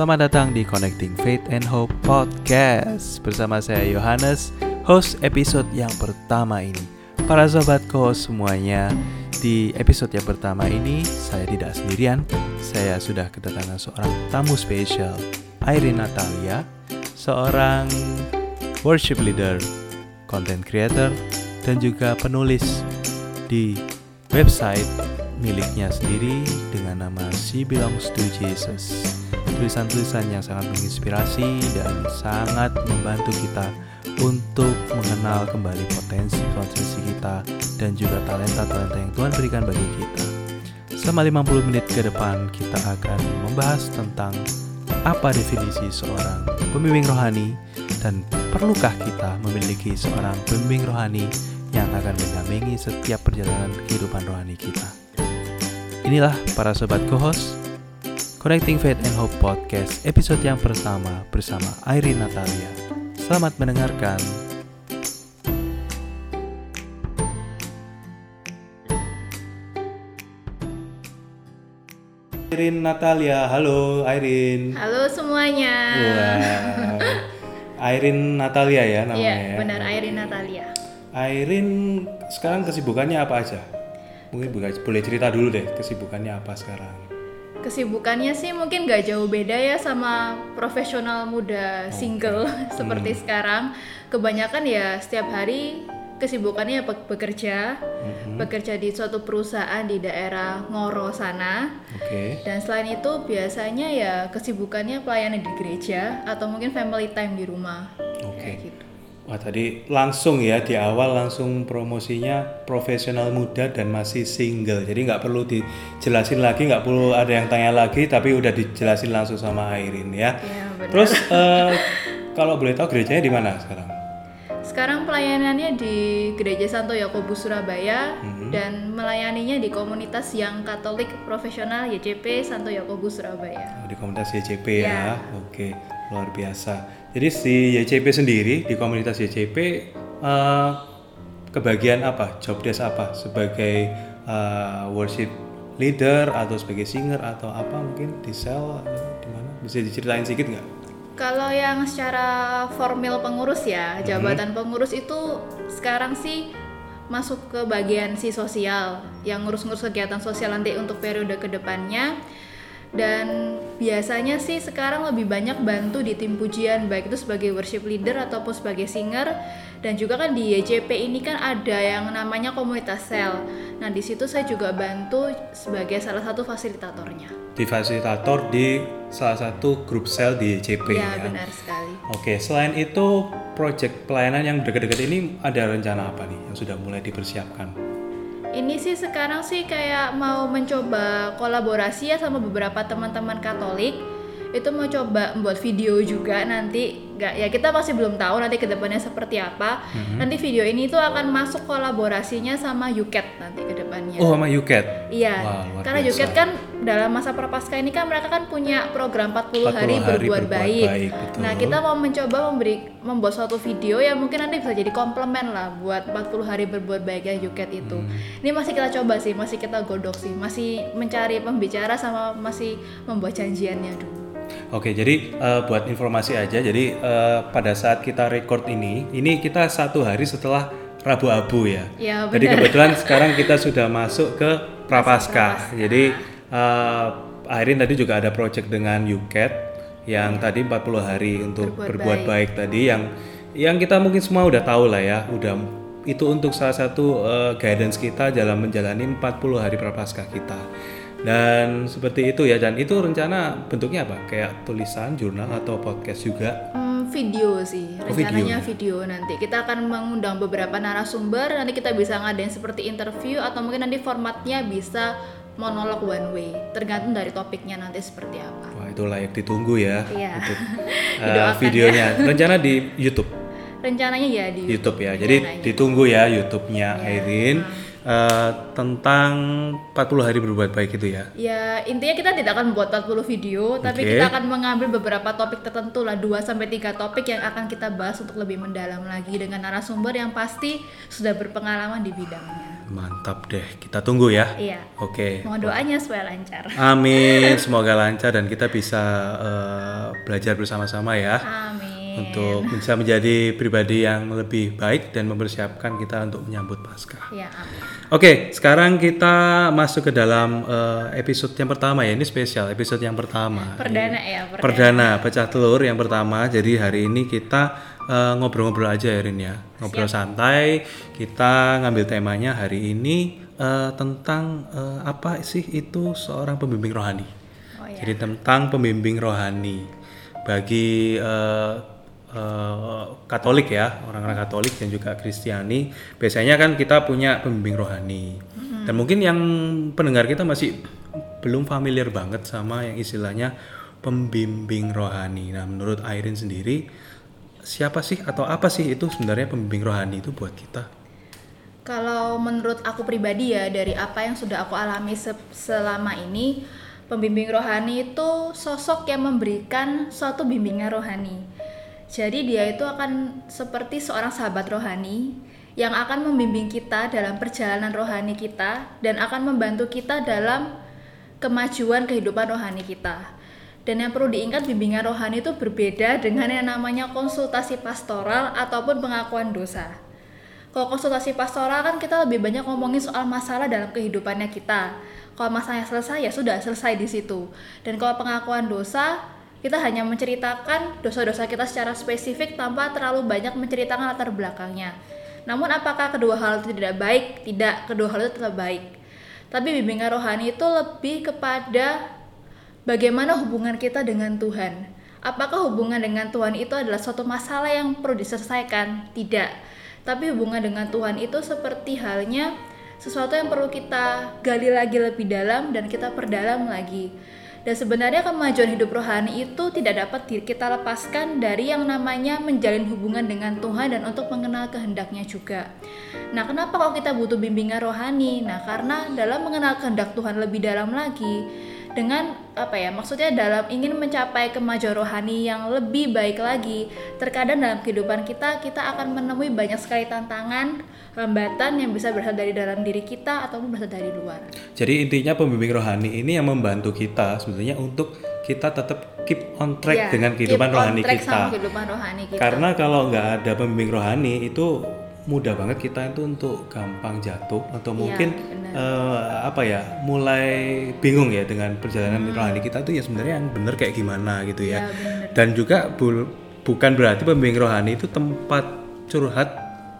Selamat datang di Connecting Faith and Hope Podcast. Bersama saya Yohanes, host episode yang pertama ini. Para sobatku semuanya, di episode yang pertama ini saya tidak sendirian. Saya sudah kedatangan seorang tamu spesial Irene Natalia Seorang worship leader, content creator, dan juga penulis di website miliknya sendiri dengan nama She Belongs to Jesus. Tulisan-tulisan yang sangat menginspirasi dan sangat membantu kita untuk mengenal kembali potensi-potensi kita dan juga talenta-talenta yang Tuhan berikan bagi kita. Selama 50 menit ke depan kita akan membahas tentang apa definisi seorang pembimbing rohani dan perlukah kita memiliki seorang pembimbing rohani yang akan mendampingi setiap perjalanan kehidupan rohani kita. Inilah para sobat co-host Connecting Faith and Hope Podcast episode yang pertama bersama Irene Natalia. Selamat mendengarkan. Irene Natalia, halo Irene. Halo semuanya. Wow. Irene Natalia ya namanya Iya, ya. benar Irene Natalia. Irene sekarang kesibukannya apa aja? Mungkin boleh boleh cerita dulu deh kesibukannya apa sekarang. Kesibukannya sih mungkin gak jauh beda ya sama profesional muda single seperti sekarang. Kebanyakan ya setiap hari kesibukannya be- bekerja, bekerja di suatu perusahaan di daerah Ngoro sana. Oke. Dan selain itu biasanya ya kesibukannya pelayanan di gereja atau mungkin family time di rumah. Oke. Kayak gitu. Wah tadi langsung ya di awal langsung promosinya profesional muda dan masih single. Jadi nggak perlu dijelasin lagi, nggak perlu ada yang tanya lagi, tapi udah dijelasin langsung sama Irene ya. Ya, benar. Terus eh, kalau boleh tahu gerejanya di mana sekarang? Sekarang pelayanannya di Gereja Santo Yakobus Surabaya dan melayaninya di komunitas yang Katolik profesional YCP Santo Yakobus Surabaya. di komunitas YCP ya. Ya. Oke, luar biasa. Jadi si YCP sendiri di komunitas YCP eh, kebagian apa? Job desk apa? Sebagai eh, worship leader atau sebagai singer atau apa mungkin di sel atau di mana? Bisa diceritain sedikit nggak? Kalau yang secara formal pengurus ya, jabatan pengurus itu sekarang sih masuk ke bagian si sosial yang ngurus-ngurus kegiatan sosial nanti untuk periode ke depannya dan biasanya sih sekarang lebih banyak bantu di tim pujian baik itu sebagai worship leader ataupun sebagai singer dan juga kan di YCP ini kan ada yang namanya komunitas sel nah di situ saya juga bantu sebagai salah satu fasilitatornya Di fasilitator di salah satu grup sel di YCP ya ya. benar sekali Oke, selain itu project pelayanan yang dekat-dekat ini ada rencana apa nih yang sudah mulai dipersiapkan? Ini sih sekarang sih kayak mau mencoba kolaborasi ya sama beberapa teman-teman Katolik. Itu mau coba membuat video juga nanti. Nggak ya kita masih belum tahu nanti ke depannya seperti apa. Nanti video ini tuh akan masuk kolaborasinya sama Yuket nanti ke depannya. Oh, sama Yuket. Iya, luar karena. Yuket kan dalam masa prapaskah ini kan mereka kan punya program 40, 40 hari, hari berbuat, berbuat baik. baik, betul. Nah, kita mau mencoba memberi membuat suatu video yang mungkin nanti bisa jadi komplement lah buat 40 hari berbuat baiknya Yuket itu. Hmm. Ini masih kita coba sih, masih kita godok sih, masih mencari pembicara sama masih membuat janjiannya dulu. Oke, jadi eh, buat informasi aja, jadi eh, pada saat kita record ini, ini kita satu hari setelah Rabu Abu ya. Ya, Jadi benar. kebetulan sekarang kita sudah masuk ke Prapaskah. Jadi eh, Airin tadi juga ada project dengan Yuket yang tadi 40 hari untuk Berbuat berbuat, baik. tadi yang yang kita mungkin semua udah tahu lah ya, udah itu untuk salah satu eh, guidance kita dalam menjalani 40 hari Prapaskah kita. Dan seperti itu ya, dan itu rencana bentuknya apa? Kayak tulisan, jurnal atau podcast juga? Hmm, video sih, Oh, video rencananya ya. video, nanti kita akan mengundang beberapa narasumber, nanti kita bisa ngadain seperti interview atau mungkin nanti formatnya bisa monolog one way, tergantung dari topiknya nanti seperti apa. Wah itu layak ditunggu ya Iya. untuk uh, videonya. Rencana di YouTube, Rencananya ya di YouTube ya. Jadi rencananya. ditunggu ya YouTube-nya. Airin uh, tentang 40 hari berbuat baik itu ya. Ya, intinya kita tidak akan membuat 40 video, tapi Oke. kita akan mengambil beberapa topik tertentu lah, 2 sampai 3 topik yang akan kita bahas untuk lebih mendalam lagi dengan narasumber yang pasti sudah berpengalaman di bidangnya. Mantap deh, kita tunggu ya. Iya. Oke. Mohon doanya supaya lancar. Amin, semoga lancar dan kita bisa eh, belajar bersama-sama ya Amin. Untuk bisa menjadi pribadi yang lebih baik dan mempersiapkan kita untuk menyambut Paskah. Ya. Oke, sekarang kita masuk ke dalam eh, episode yang pertama ya. Ini spesial episode yang pertama. Perdana ya, perdana. Perdana pecah telur yang pertama. Jadi hari ini kita eh, ngobrol-ngobrol aja ya Rin ya. Ngobrol santai. Kita ngambil temanya hari ini eh, tentang eh, apa sih itu seorang pembimbing rohani. Oh ya. Jadi tentang pembimbing rohani bagi eh, eh, Katolik ya orang-orang Katolik dan juga Kristiani biasanya kan kita punya pembimbing rohani dan mungkin yang pendengar kita masih belum familiar banget sama yang istilahnya pembimbing rohani. Nah menurut Airin sendiri siapa sih atau apa sih itu sebenarnya pembimbing rohani itu buat kita? Kalau menurut aku pribadi ya dari apa yang sudah aku alami se- selama ini, pembimbing rohani itu sosok yang memberikan suatu bimbingan rohani. Jadi dia itu akan seperti seorang sahabat rohani yang akan membimbing kita dalam perjalanan rohani kita dan akan membantu kita dalam kemajuan kehidupan rohani kita. Dan yang perlu diingat bimbingan rohani itu berbeda dengan yang namanya konsultasi pastoral ataupun pengakuan dosa. Kalau konsultasi pastoral kan kita lebih banyak ngomongin soal masalah dalam kehidupannya kita. Kalau masalahnya selesai ya sudah selesai di situ. Dan kalau pengakuan dosa, kita hanya menceritakan dosa-dosa kita secara spesifik tanpa terlalu banyak menceritakan latar belakangnya. Namun apakah kedua hal itu tidak baik? Tidak, kedua hal itu tetap baik. Tapi bimbingan rohani itu lebih kepada bagaimana hubungan kita dengan Tuhan. Apakah hubungan dengan Tuhan itu adalah suatu masalah yang perlu diselesaikan? Tidak. Tapi hubungan dengan Tuhan itu seperti halnya sesuatu yang perlu kita gali lagi lebih dalam dan kita perdalam lagi. Dan sebenarnya kemajuan hidup rohani itu tidak dapat kita lepaskan dari yang namanya menjalin hubungan dengan Tuhan dan untuk mengenal kehendaknya juga. Nah, kenapa kalau kita butuh bimbingan rohani? Nah, karena dalam mengenal kehendak Tuhan lebih dalam lagi, dengan apa ya maksudnya dalam ingin mencapai kemajuan rohani yang lebih baik lagi terkadang dalam kehidupan kita kita akan menemui banyak sekali tantangan hambatan yang bisa berasal dari dalam diri kita ataupun berasal dari luar Jadi intinya pembimbing rohani ini yang membantu kita sebetulnya untuk kita tetap keep on track Ya, dengan kehidupan keep on rohani track kita. sama kehidupan rohani kita Karena kalau nggak ada pembimbing rohani itu mudah banget kita itu untuk gampang jatuh atau Iya, mungkin benar. eh, apa ya mulai bingung ya dengan perjalanan Hmm. rohani kita tuh ya sebenarnya yang benar kayak gimana gitu ya. Ya. Dan juga bu- bukan berarti pembimbing rohani itu tempat curhat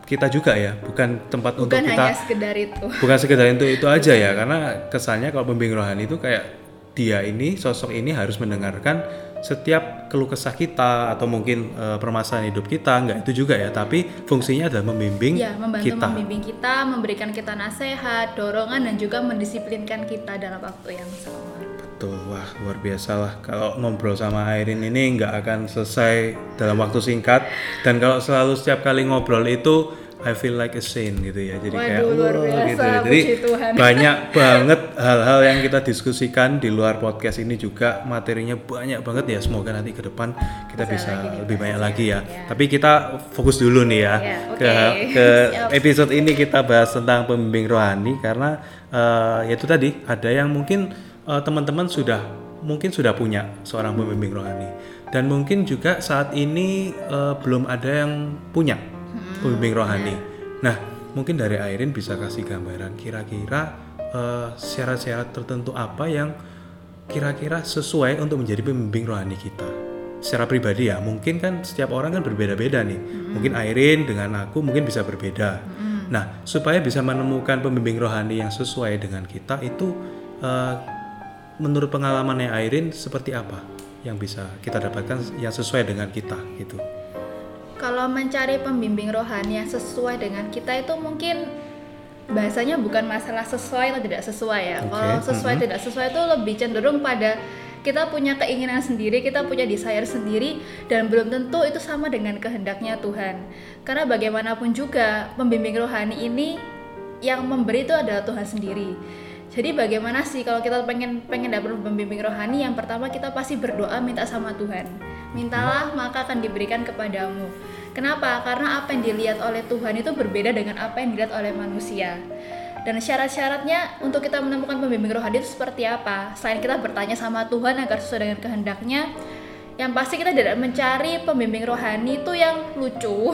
kita juga ya, bukan tempat untuk bukan kita hanya sekedar itu bukan sekedar itu itu aja ya karena kesannya kalau pembimbing rohani itu kayak dia ini sosok ini harus mendengarkan setiap keluh kesah kita atau mungkin eh, permasalahan hidup kita nggak itu juga ya. Tapi fungsinya adalah membimbing ya membantu kita. membimbing kita memberikan kita nasihat dorongan dan juga mendisiplinkan kita dalam waktu yang sama. Tuh, wah luar biasa lah. Kalau ngobrol sama Airin ini nggak akan selesai dalam waktu singkat. Dan kalau selalu setiap kali ngobrol itu I feel like a saint gitu ya jadi kayak Waduh, luar "Wah," biasa, gitu ya. jadi Tuhan. banyak banget hal-hal yang kita diskusikan di luar podcast ini juga materinya banyak banget ya semoga nanti ke depan kita Bisa bisa, lagi lebih banyak lagi ya. ya. tapi kita fokus dulu nih ya, Ya, ke oke. ke Siap. episode ini kita bahas tentang pembimbing rohani karena eh, ya itu tadi ada yang mungkin eh, teman-teman sudah mungkin sudah punya seorang pembimbing rohani dan mungkin juga saat ini eh, belum ada yang punya pembimbing rohani. Nah, mungkin dari Airin bisa kasih gambaran kira-kira eh, syarat-syarat tertentu apa yang kira-kira sesuai untuk menjadi pembimbing rohani kita. Secara pribadi ya, mungkin kan setiap orang kan berbeda-beda nih. Mungkin Airin dengan aku mungkin bisa berbeda. Nah, supaya bisa menemukan pembimbing rohani yang sesuai dengan kita itu eh, menurut pengalamannya Airin seperti apa yang bisa kita dapatkan yang sesuai dengan kita gitu. Kalau mencari pembimbing rohani yang sesuai dengan kita itu mungkin bahasanya bukan masalah sesuai atau tidak sesuai ya. Oke, Kalau sesuai tidak sesuai itu lebih cenderung pada kita punya keinginan sendiri, kita punya desire sendiri dan belum tentu itu sama dengan kehendaknya Tuhan. Karena bagaimanapun juga pembimbing rohani ini yang memberi itu adalah Tuhan sendiri. Jadi bagaimana sih kalau kita pengen pengen dapat pembimbing rohani yang pertama kita pasti berdoa minta sama Tuhan. Mintalah maka akan diberikan kepadamu. Kenapa? Karena apa yang dilihat oleh Tuhan itu berbeda dengan apa yang dilihat oleh manusia. Dan syarat-syaratnya untuk kita menemukan pembimbing rohani itu seperti apa? Selain kita bertanya sama Tuhan agar sesuai dengan kehendaknya, yang pasti kita tidak mencari pembimbing rohani itu yang lucu,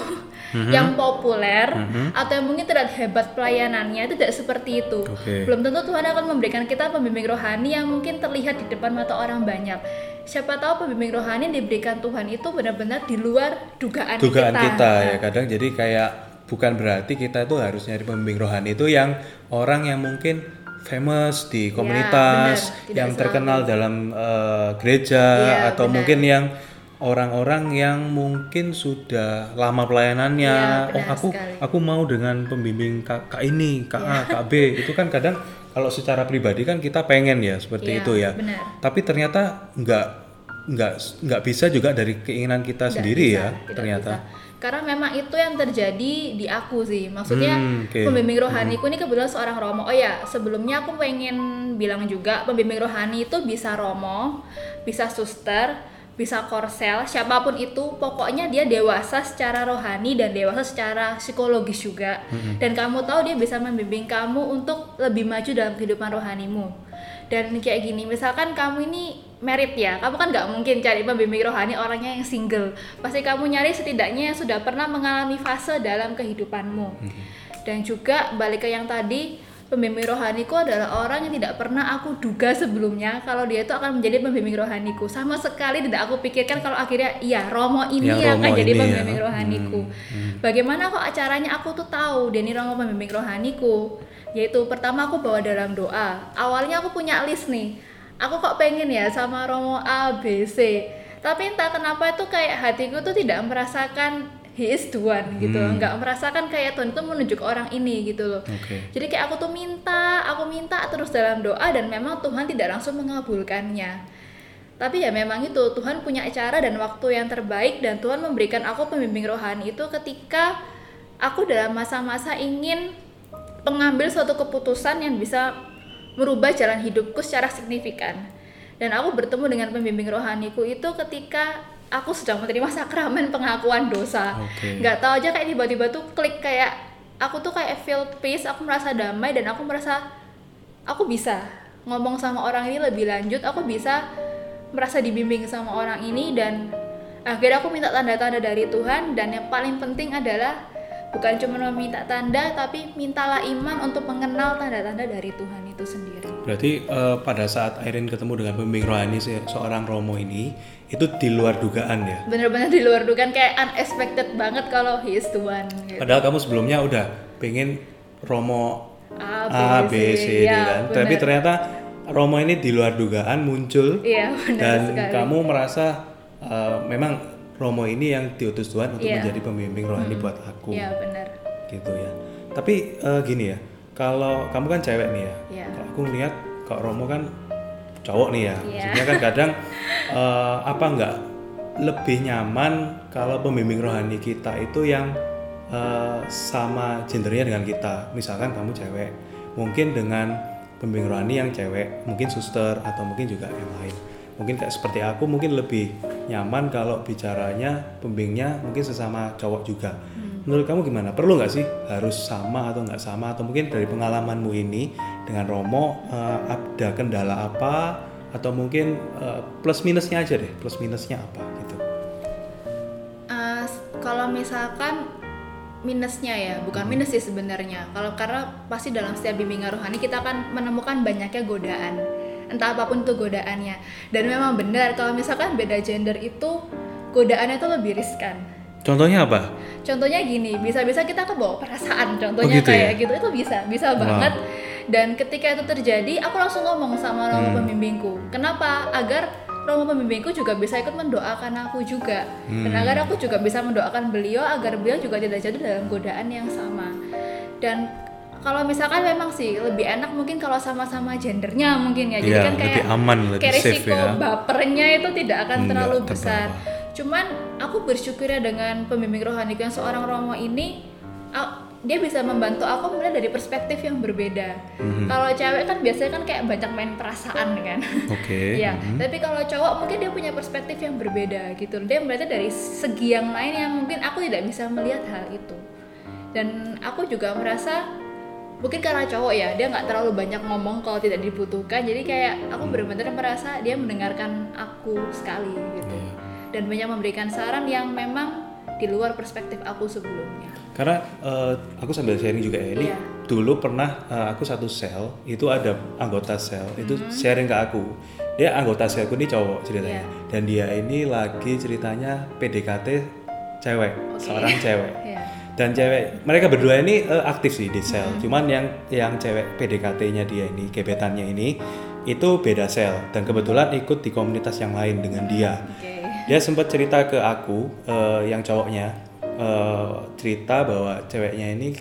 Mhm. yang populer, Mhm. atau yang mungkin terlihat hebat pelayanannya itu tidak seperti itu. Oke. Belum tentu Tuhan akan memberikan kita pembimbing rohani yang mungkin terlihat di depan mata orang banyak. Siapa tahu pembimbing rohani yang diberikan Tuhan itu benar-benar di luar dugaan, dugaan kita. kita ya kadang jadi kayak bukan berarti kita itu harus nyari pembimbing rohani itu yang orang yang mungkin famous di komunitas benar. Tidak yang selalu. terkenal dalam eh, gereja Iya, atau benar. mungkin yang orang-orang yang mungkin sudah lama pelayanannya Iya, oh benar aku sekali. aku mau dengan pembimbing kak, kak ini kak Iya. A kak B itu kan kadang kalau secara pribadi kan kita pengen ya seperti Iya, itu ya benar. tapi ternyata nggak nggak nggak bisa juga dari keinginan kita Tidak sendiri bisa, ya ternyata bisa. Karena memang itu yang terjadi di aku sih. Maksudnya Hmm, oke. pembimbing rohaniku ini kebetulan seorang romo. Oh ya, sebelumnya aku pengen bilang juga pembimbing rohani itu bisa romo, bisa suster, bisa korsel, siapa pun itu. Pokoknya dia dewasa secara rohani dan dewasa secara psikologis juga. Dan kamu tahu dia bisa membimbing kamu untuk lebih maju dalam kehidupan rohanimu. Dan kayak gini, misalkan kamu ini merit ya, kamu kan nggak mungkin cari pembimbing rohani orangnya yang single. Pasti kamu nyari setidaknya yang sudah pernah mengalami fase dalam kehidupanmu. Dan juga balik ke yang tadi, pembimbing rohaniku adalah orang yang tidak pernah aku duga sebelumnya kalau dia itu akan menjadi pembimbing rohaniku. Sama sekali tidak aku pikirkan kalau akhirnya iya Romo ini Yang yang akan Romo jadi ini ya. pembimbing rohaniku. Bagaimana kok acaranya aku tuh tahu dia ini Romo pembimbing rohaniku? Yaitu pertama aku bawa dalam doa. Awalnya aku punya list nih. Aku kok pengen ya sama Romo A, B, C. Tapi entah kenapa itu kayak hatiku tuh tidak merasakan he is the one gitu. Hmm. Nggak merasakan kayak Tuhan itu menunjuk orang ini gitu loh. Oke. Jadi kayak aku tuh minta, aku minta terus dalam doa dan memang Tuhan tidak langsung mengabulkannya. Tapi ya memang itu Tuhan punya cara dan waktu yang terbaik dan Tuhan memberikan aku pembimbing rohani itu ketika aku dalam masa-masa ingin mengambil suatu keputusan yang bisa merubah jalan hidupku secara signifikan. Dan aku bertemu dengan pembimbing rohaniku itu ketika aku sedang menerima sakramen pengakuan dosa. Oke. Nggak tahu aja kayak tiba-tiba tuh klik kayak aku tuh kayak feel peace, aku merasa damai dan aku merasa aku bisa ngomong sama orang ini lebih lanjut, aku bisa merasa dibimbing sama orang ini dan akhirnya aku minta tanda-tanda dari Tuhan dan yang paling penting adalah bukan cuma meminta tanda tapi mintalah iman untuk mengenal tanda-tanda dari Tuhan itu sendiri. Berarti eh, pada saat Airin ketemu dengan pembimbing rohani se- seorang Romo ini itu di luar dugaan ya. Bener-bener di luar dugaan kayak unexpected banget kalau he is the one gitu. Padahal kamu sebelumnya udah pengen Romo A, A, B, C, D Ya, kan. bener. Tapi ternyata Romo ini di luar dugaan muncul benar dan sekali. kamu merasa eh, memang Romo ini yang diutus Tuhan untuk Iya. menjadi pembimbing rohani buat aku. Iya, benar. Gitu ya. Tapi eh, gini ya, kalau kamu kan cewek nih ya. Iya. Kalau aku lihat kok Romo kan cowok nih ya. Maksudnya kan kadang eh, apa enggak lebih nyaman kalau pembimbing rohani kita itu yang eh, sama gendernya dengan kita. Misalkan kamu cewek, mungkin dengan pembimbing rohani yang cewek, mungkin suster atau mungkin juga yang lain. Mungkin kayak seperti aku mungkin lebih nyaman kalau bicaranya pembimbingnya mungkin sesama cowok juga. Menurut kamu gimana? Perlu nggak sih harus sama atau nggak sama? Atau mungkin dari pengalamanmu ini dengan Romo eh, ada kendala apa? Atau mungkin eh, plus minusnya aja deh, plus minusnya apa gitu? S- kalau misalkan minusnya ya, bukan minus sih sebenarnya. Kalau karena pasti dalam setiap bimbingan rohani kita akan menemukan banyaknya godaan. Entah apa pun itu godaannya. Dan memang benar kalau misalkan beda gender itu godaannya itu lebih riskan. Contohnya apa? Contohnya gini, bisa-bisa kita kebawa perasaan. Oh, Contohnya gitu ya? kayak gitu itu bisa, bisa Wow. banget. Dan ketika itu terjadi, aku langsung ngomong sama romo Hmm. pembimbingku. Kenapa? Agar romo pembimbingku juga bisa ikut mendoakan aku juga. Dan Hmm. agar aku juga bisa mendoakan beliau agar beliau juga tidak jatuh dalam godaan yang sama. Dan kalau misalkan memang sih lebih enak mungkin kalau sama-sama gendernya mungkin ya. Jadi Iya, kan kayak lebih aman, lebih kayak safe resiko ya. bapernya itu tidak akan Nggak terlalu terbawa. besar. Cuman aku bersyukur ya dengan pembimbing rohaniku yang seorang Romo ini dia bisa membantu aku melihat dari perspektif yang berbeda. Mhm. Kalau cewek kan biasanya kan kayak banyak main perasaan kan. Oke. Iya, mhm. tapi kalau cowok mungkin dia punya perspektif yang berbeda gitu. Dia melihatnya dari segi yang lain yang mungkin aku tidak bisa melihat hal itu. Dan aku juga merasa mungkin karena cowok ya dia nggak terlalu banyak ngomong kalau tidak dibutuhkan jadi kayak aku benar-benar merasa dia mendengarkan aku sekali gitu Iya. dan banyak memberikan saran yang memang di luar perspektif aku sebelumnya Karena eh, aku sambil sharing juga ya, ini Iya. dulu pernah eh, aku satu sel itu ada anggota sel itu Hmm. sharing ke aku. Dia anggota selku ini cowok ceritanya, Iya. dan dia ini lagi ceritanya PDKT cewek, seorang cewek. ya Dan cewek mereka berdua ini eh, aktif sih di sel. Hmm. Cuman yang yang cewek PDKT-nya dia ini gebetannya ini itu beda sel. Dan kebetulan ikut di komunitas yang lain dengan dia. Oke. Dia sempat cerita ke aku eh, yang cowoknya eh, cerita bahwa ceweknya ini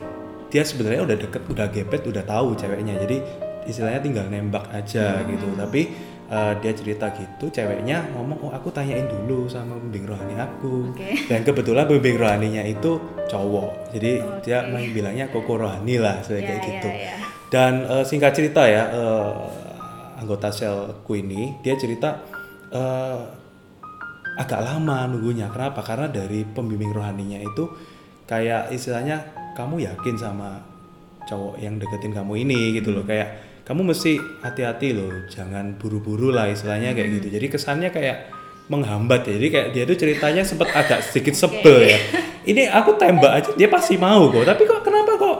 dia sebenarnya udah deket udah gebet udah tahu ceweknya. Jadi istilahnya tinggal nembak aja gitu. Tapi eh, dia cerita gitu ceweknya ngomong oh aku tanyain dulu sama pembimbing rohani aku Oke. dan kebetulan pembimbing rohaninya itu cowok jadi dia Oke. main bilangnya koko rohani lah kayak Ya, gitu ya, ya. dan eh, singkat cerita ya eh, anggota selku ini dia cerita eh, agak lama nunggunya. Kenapa? Karena dari pembimbing rohaninya itu kayak istilahnya kamu yakin sama cowok yang deketin kamu ini gitu loh. Kayak kamu mesti hati-hati loh, jangan buru-buru lah istilahnya kayak gitu. Jadi kesannya kayak menghambat ya. Jadi kayak dia tuh ceritanya sempat agak sedikit sebel ya. Ini aku tembak aja dia pasti mau kok. Tapi kok kenapa kok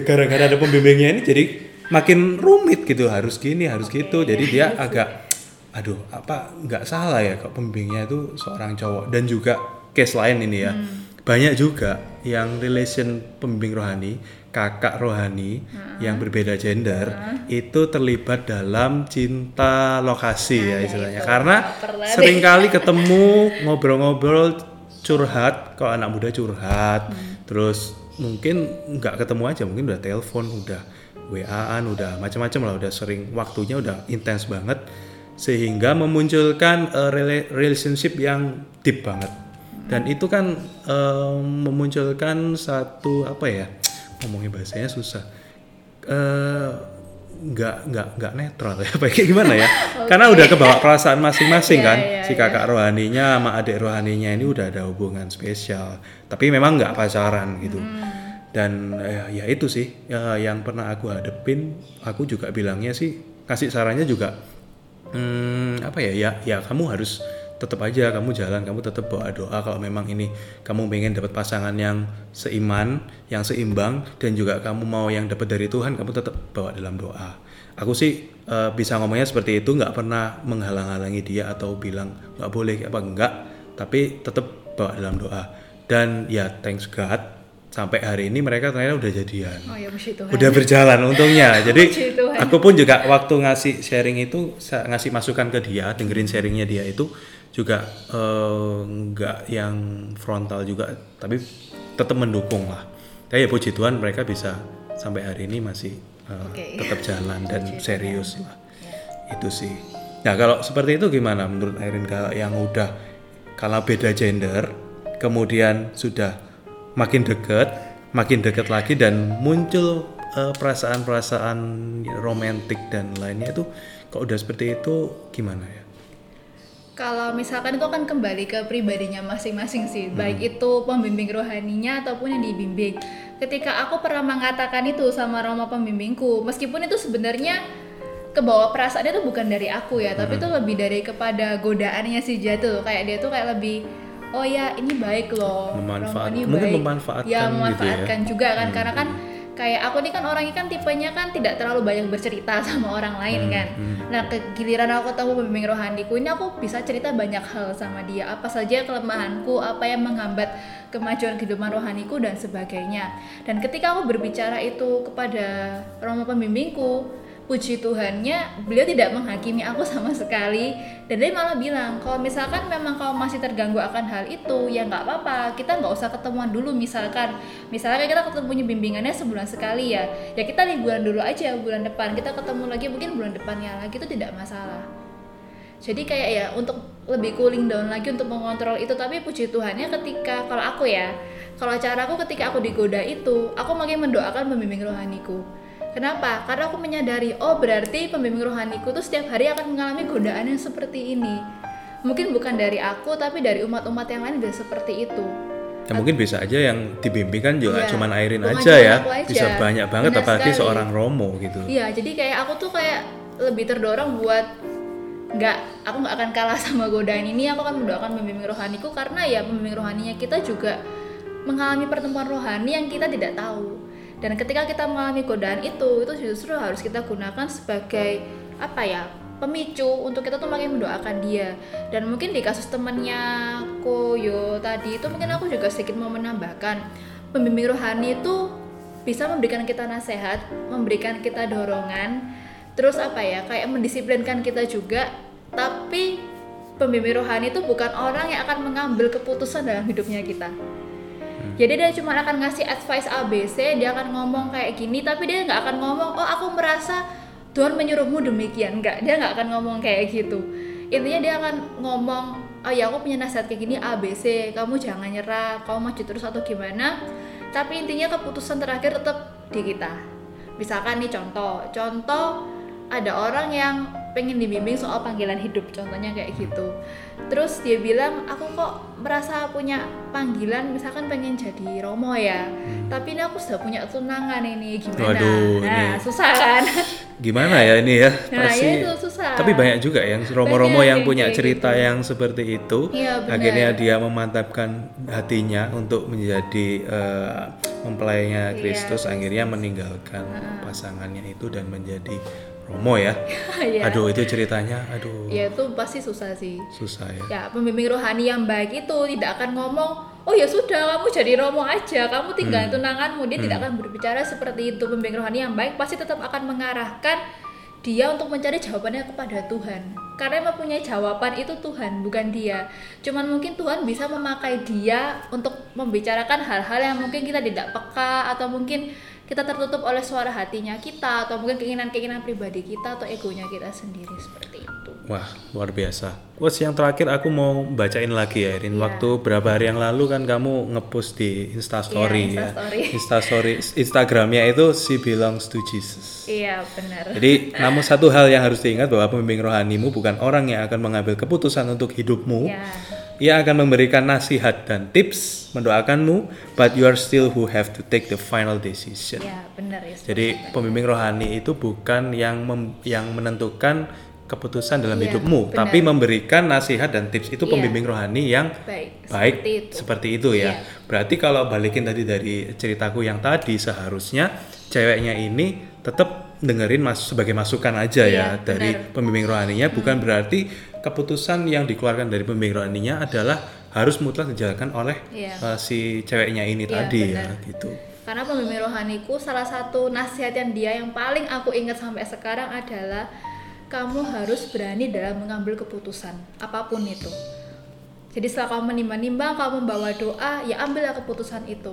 gara-gara ada pembimbingnya ini jadi makin rumit gitu harus gini harus gitu jadi dia agak aduh apa nggak salah ya kok pembimbingnya itu seorang cowok dan juga case lain ini ya banyak juga yang relation pembimbing rohani kakak rohani yang berbeda gender itu terlibat dalam cinta lokasi ya istilahnya. karena lah deh. sering kali ketemu ngobrol-ngobrol curhat kalau anak muda curhat terus mungkin nggak ketemu aja mungkin udah telepon udah WA-an udah macam-macam lah udah sering waktunya udah intens banget sehingga memunculkan rela- relationship yang deep banget dan itu kan eh, memunculkan satu apa ya ngomongnya bahasanya susah. Eh nggak nggak nggak netral ya kayak gimana ya? Karena udah kebawa perasaan masing-masing Iya, kan? iya, si kakak rohaninya sama adik rohaninya ini udah ada hubungan spesial. Tapi memang nggak pacaran gitu. Dan eh, ya itu sih ya, yang pernah aku hadepin aku juga bilangnya sih kasih sarannya juga hmm, apa ya ya ya kamu harus tetap aja kamu jalan kamu tetap bawa doa kalau memang ini kamu pengen dapat pasangan yang seiman yang seimbang dan juga kamu mau yang dapat dari Tuhan kamu tetap bawa dalam doa. Aku sih eh, bisa ngomongnya seperti itu nggak pernah menghalang-halangi dia atau bilang nggak boleh apa enggak tapi tetap bawa dalam doa. Dan ya thanks God sampai hari ini mereka ternyata udah jadian. Oh ya Tuhan. Udah berjalan untungnya. Jadi aku pun juga waktu ngasih sharing itu ngasih masukan ke dia dengerin sharingnya dia itu juga eh, nggak yang frontal juga tapi tetap mendukung lah. Tapi ya puji Tuhan mereka bisa sampai hari ini masih eh, Oke. tetap jalan dan serius lah. Ya. itu sih. Nah kalau seperti itu gimana menurut Airin kalau yang udah kalau beda gender kemudian sudah makin deket makin deket lagi dan muncul eh, perasaan-perasaan romantik dan lainnya itu kalau udah seperti itu gimana ya Kalau misalkan itu kan kembali ke pribadinya masing-masing sih, baik itu pembimbing rohaninya ataupun yang dibimbing. Ketika aku pernah mengatakan itu sama Romo pembimbingku, meskipun itu sebenarnya kebawa perasaannya itu bukan dari aku ya, tapi itu lebih dari kepada godaannya si jatuh. Kayak dia tuh kayak lebih oh ya ini baik loh, Memanfaat- Romo ini mungkin baik. memanfaatkan ya, gitu ya. memanfaatkan juga kan, karena kan kayak aku nih kan orangnya kan tipenya kan tidak terlalu banyak bercerita sama orang lain kan. Nah, ke giliran aku ketemu pembimbing rohaniku ini aku bisa cerita banyak hal sama dia. Apa saja kelemahanku, apa yang menghambat kemajuan kehidupan rohaniku dan sebagainya. Dan ketika aku berbicara itu kepada romo pembimbingku, puji Tuhannya beliau tidak menghakimi aku sama sekali. Dan dia malah bilang kalau misalkan memang kau masih terganggu akan hal itu ya nggak apa-apa. Kita nggak usah ketemuan dulu misalkan. Misalkan kita ketemunya bimbingannya sebulan sekali ya. Ya kita liburan dulu aja bulan depan. Kita ketemu lagi mungkin bulan depannya lagi itu tidak masalah. Jadi kayak ya untuk lebih cooling down lagi untuk mengontrol itu. Tapi puji Tuhannya ketika kalau aku ya kalau caraku ketika aku digoda itu aku makin mendoakan pembimbing rohaniku kenapa karena aku menyadari oh berarti pembimbing rohaniku tuh setiap hari akan mengalami godaan yang seperti ini mungkin bukan dari aku tapi dari umat-umat yang lain juga seperti itu Ya mungkin bisa aja yang dibimbing kan juga Iya, cuman airin aja ya. aja. Bisa banyak banget Benar apalagi sekali. seorang romo gitu. Iya, jadi kayak aku tuh kayak lebih terdorong buat nggak aku nggak akan kalah sama godaan ini aku akan mendoakan pembimbing rohaniku karena ya pembimbing rohaninya kita juga mengalami pertemuan rohani yang kita tidak tahu dan ketika kita mengalami godaan itu itu justru harus kita gunakan sebagai apa ya pemicu untuk kita tuh makin mendoakan dia. Dan mungkin di kasus temannya Koyo tadi itu mungkin aku juga sedikit mau menambahkan pembimbing rohani itu bisa memberikan kita nasihat memberikan kita dorongan terus apa ya kayak mendisiplinkan kita juga. Tapi pembimbing rohani itu bukan orang yang akan mengambil keputusan dalam hidupnya kita jadi dia cuma akan ngasih advice ABC dia akan ngomong kayak gini tapi dia nggak akan ngomong oh aku merasa Tuhan menyuruhmu demikian. Nggak dia nggak akan ngomong kayak gitu. Intinya dia akan ngomong oh ya aku punya nasihat kayak gini ABC kamu jangan nyerah kamu maju terus atau gimana. Tapi intinya keputusan terakhir tetap di kita. Misalkan nih contoh contoh ada orang yang pengen dibimbing soal panggilan hidup contohnya kayak gitu terus dia bilang aku kok merasa punya panggilan misalkan pengen jadi romo ya tapi ini aku sudah punya tunangan ini gimana Waduh, nah ini- susah kan Gimana ya ini ya? Nah, Pasti. ya itu susah. Tapi banyak juga yang romo-romo yang punya cerita gitu. yang seperti itu. Benar. Akhirnya dia memantapkan hatinya untuk menjadi eh, mempelainya Iya, Kristus. Akhirnya meninggalkan pasangannya itu dan menjadi romo ya. ya Aduh itu ceritanya, aduh. Ya itu pasti susah sih. Susah ya. ya pembimbing rohani yang baik itu tidak akan ngomong oh ya sudah kamu jadi romo aja kamu tinggal Hmm. tunanganmu. Dia tidak akan berbicara seperti itu. Pembimbing rohani yang baik pasti tetap akan mengarahkan dia untuk mencari jawabannya kepada Tuhan. Karena yang mempunyai jawaban itu Tuhan bukan dia. Cuman mungkin Tuhan bisa memakai dia untuk membicarakan hal-hal yang mungkin kita tidak peka atau mungkin kita tertutup oleh suara hatinya kita atau mungkin keinginan-keinginan pribadi kita atau egonya kita sendiri seperti itu Wah, luar biasa. Quotes yang terakhir aku mau bacain lagi ya, Irin. Iya. Waktu berapa hari yang lalu kan kamu ngepost di Instastory Iya, ya. Instastory. Instastory Instagramnya itu she belongs to Jesus. iya benar Jadi, namun satu hal yang harus diingat bahwa pembimbing rohanimu bukan orang yang akan mengambil keputusan untuk hidupmu. ya Ia akan memberikan nasihat dan tips, mendoakanmu, but you are still who have to take the final decision. ya benar ya Jadi pembimbing rohani itu bukan yang mem- yang menentukan keputusan dalam Iya, hidupmu, benar. tapi memberikan nasihat dan tips itu Iya. pembimbing rohani yang baik baik seperti itu seperti itu ya. Iya. Berarti kalau balikin tadi dari ceritaku yang tadi seharusnya ceweknya ini tetap dengerin mas sebagai masukan aja ya Iya, dari benar. pembimbing rohaninya bukan berarti keputusan yang dikeluarkan dari pembimbing rohaninya adalah harus mutlak dijalankan oleh Iya. uh, si ceweknya ini Iya, tadi benar. ya gitu. karena pembimbing rohaniku salah satu nasihat yang dia yang paling aku ingat sampai sekarang adalah kamu harus berani dalam mengambil keputusan apa pun itu jadi setelah kamu menimbang-nimbang kamu membawa doa ya ambillah keputusan itu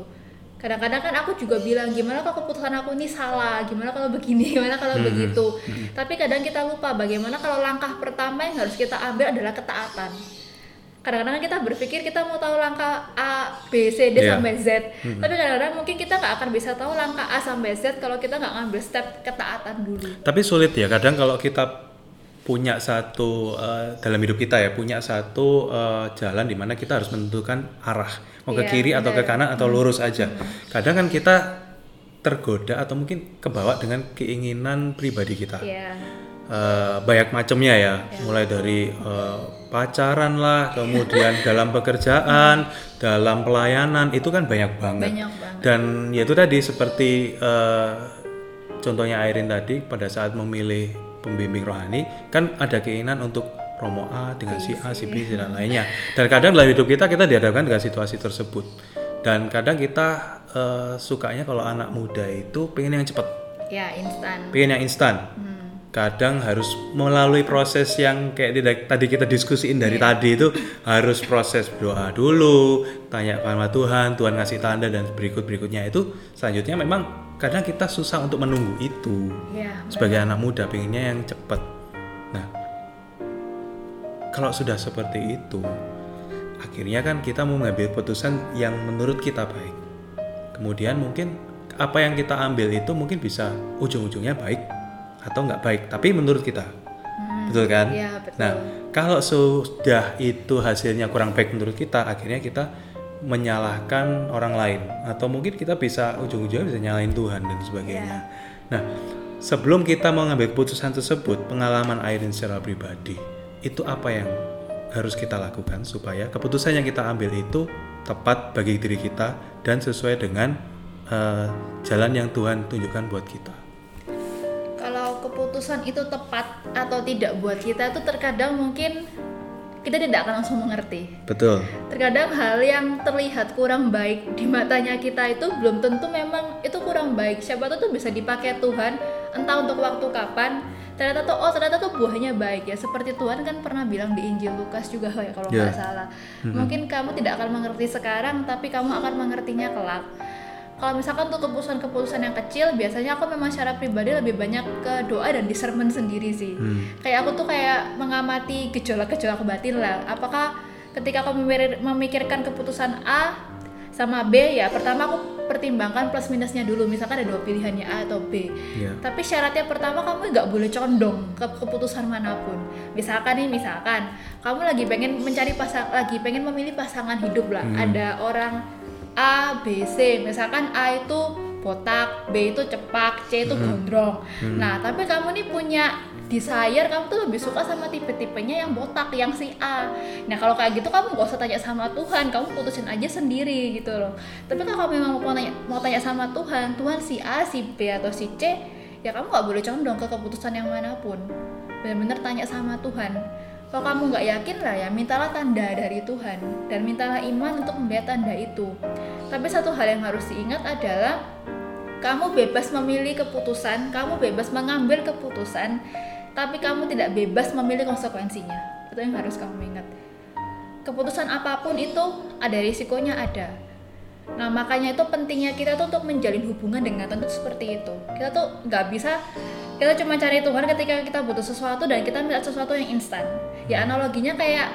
kadang-kadang kan aku juga bilang gimana kalau keputusan aku ini salah? Gimana kalau begini? Gimana kalau begitu? tapi kadang kita lupa bagaimana kalau langkah pertama yang harus kita ambil adalah ketaatan. Kadang-kadang kita berpikir kita mau tahu langkah A, B, C, D Iya. sampai Z. Tapi kadang-kadang mungkin kita nggak akan bisa tahu langkah A sampai Z kalau kita nggak ngambil step ketaatan dulu. Tapi sulit ya kadang kalau kita punya satu eh, dalam hidup kita ya punya satu eh, jalan di mana kita harus menentukan arah. Mau ke Iya, kiri atau ke kanan atau lurus aja. Kadang kan kita tergoda atau mungkin kebawa dengan keinginan pribadi kita. ya Eh, banyak macamnya ya, mulai dari eh, pacaran lah, kemudian dalam pekerjaan, dalam pelayanan itu kan banyak banget. banyak banget. Dan ya itu tadi seperti eh, contohnya Airin tadi pada saat memilih pembimbing rohani kan ada keinginan untuk Romo A dengan si A, si B dan lainnya. Dan kadang dalam hidup kita kita dihadapkan dengan situasi tersebut. Dan kadang kita eh, sukanya kalau anak muda itu pengen yang cepat, ya instan pengen yang instan. Hmm. Kadang harus melalui proses yang kayak tidak tadi kita diskusiin dari tadi itu harus proses doa dulu, tanya sama Tuhan, Tuhan ngasih tanda dan berikut berikutnya itu selanjutnya memang kadang kita susah untuk menunggu itu ya sebagai anak muda pengennya yang cepat. Nah, kalau sudah seperti itu, akhirnya kan kita mau mengambil putusan yang menurut kita baik. Kemudian mungkin apa yang kita ambil itu mungkin bisa ujung-ujungnya baik atau nggak baik, tapi menurut kita, betul kan? Iya, betul. Nah, kalau sudah itu hasilnya kurang baik menurut kita, akhirnya kita menyalahkan orang lain atau mungkin kita bisa ujung-ujungnya bisa nyalain Tuhan dan sebagainya. Nah, sebelum kita mau ngambil keputusan tersebut, pengalaman Airin secara pribadi itu apa yang harus kita lakukan supaya keputusan yang kita ambil itu tepat bagi diri kita dan sesuai dengan uh, jalan yang Tuhan tunjukkan buat kita. Kalau keputusan itu tepat atau tidak buat kita itu terkadang mungkin kita tidak akan langsung mengerti. Betul. Terkadang hal yang terlihat kurang baik di matanya kita itu belum tentu memang itu kurang baik. Siapa tahu tuh bisa dipakai Tuhan entah untuk waktu kapan. Ternyata tuh oh ternyata tuh buahnya baik ya. Seperti Tuhan kan pernah bilang di Injil Lukas juga ya kalau nggak yeah. salah. Mungkin kamu tidak akan mengerti sekarang tapi kamu akan mengertinya kelak kalau misalkan untuk keputusan-keputusan yang kecil biasanya aku memang secara pribadi lebih banyak ke doa dan discernment sendiri sih hmm. kayak aku tuh kayak mengamati gejolak-gejolak batin lah apakah ketika aku memikirkan keputusan A sama B ya pertama aku pertimbangkan plus minusnya dulu misalkan ada dua pilihannya A atau B yeah. tapi syaratnya pertama kamu nggak boleh condong ke keputusan mana pun misalkan nih misalkan kamu lagi pengen mencari pasang lagi pengen memilih pasangan hidup lah hmm. ada orang A, B, C. Misalkan A itu botak, B itu cepak, C itu hmm. gondrong. Hmm. Nah, tapi kamu nih punya desire, kamu tuh lebih suka sama tipe-tipenya yang botak, yang si A. Nah, kalau kayak gitu kamu gak usah tanya sama Tuhan, kamu putusin aja sendiri gitu loh. Tapi kalau kamu memang mau tanya, mau tanya sama Tuhan, Tuhan si A, si B atau si C, ya kamu gak boleh condong ke keputusan yang mana pun. Benar-benar tanya sama Tuhan kalau kamu nggak yakin lah ya, mintalah tanda dari Tuhan dan mintalah iman untuk melihat tanda itu. Tapi satu hal yang harus diingat adalah kamu bebas memilih keputusan, kamu bebas mengambil keputusan, tapi kamu tidak bebas memilih konsekuensinya. Itu yang harus kamu ingat. Keputusan apa pun itu ada risikonya ada. Nah makanya itu pentingnya kita tuh untuk menjalin hubungan dengan Tuhan itu seperti itu. Kita tuh nggak bisa kita cuma cari Tuhan ketika kita butuh sesuatu dan kita minta sesuatu yang instan ya analoginya kayak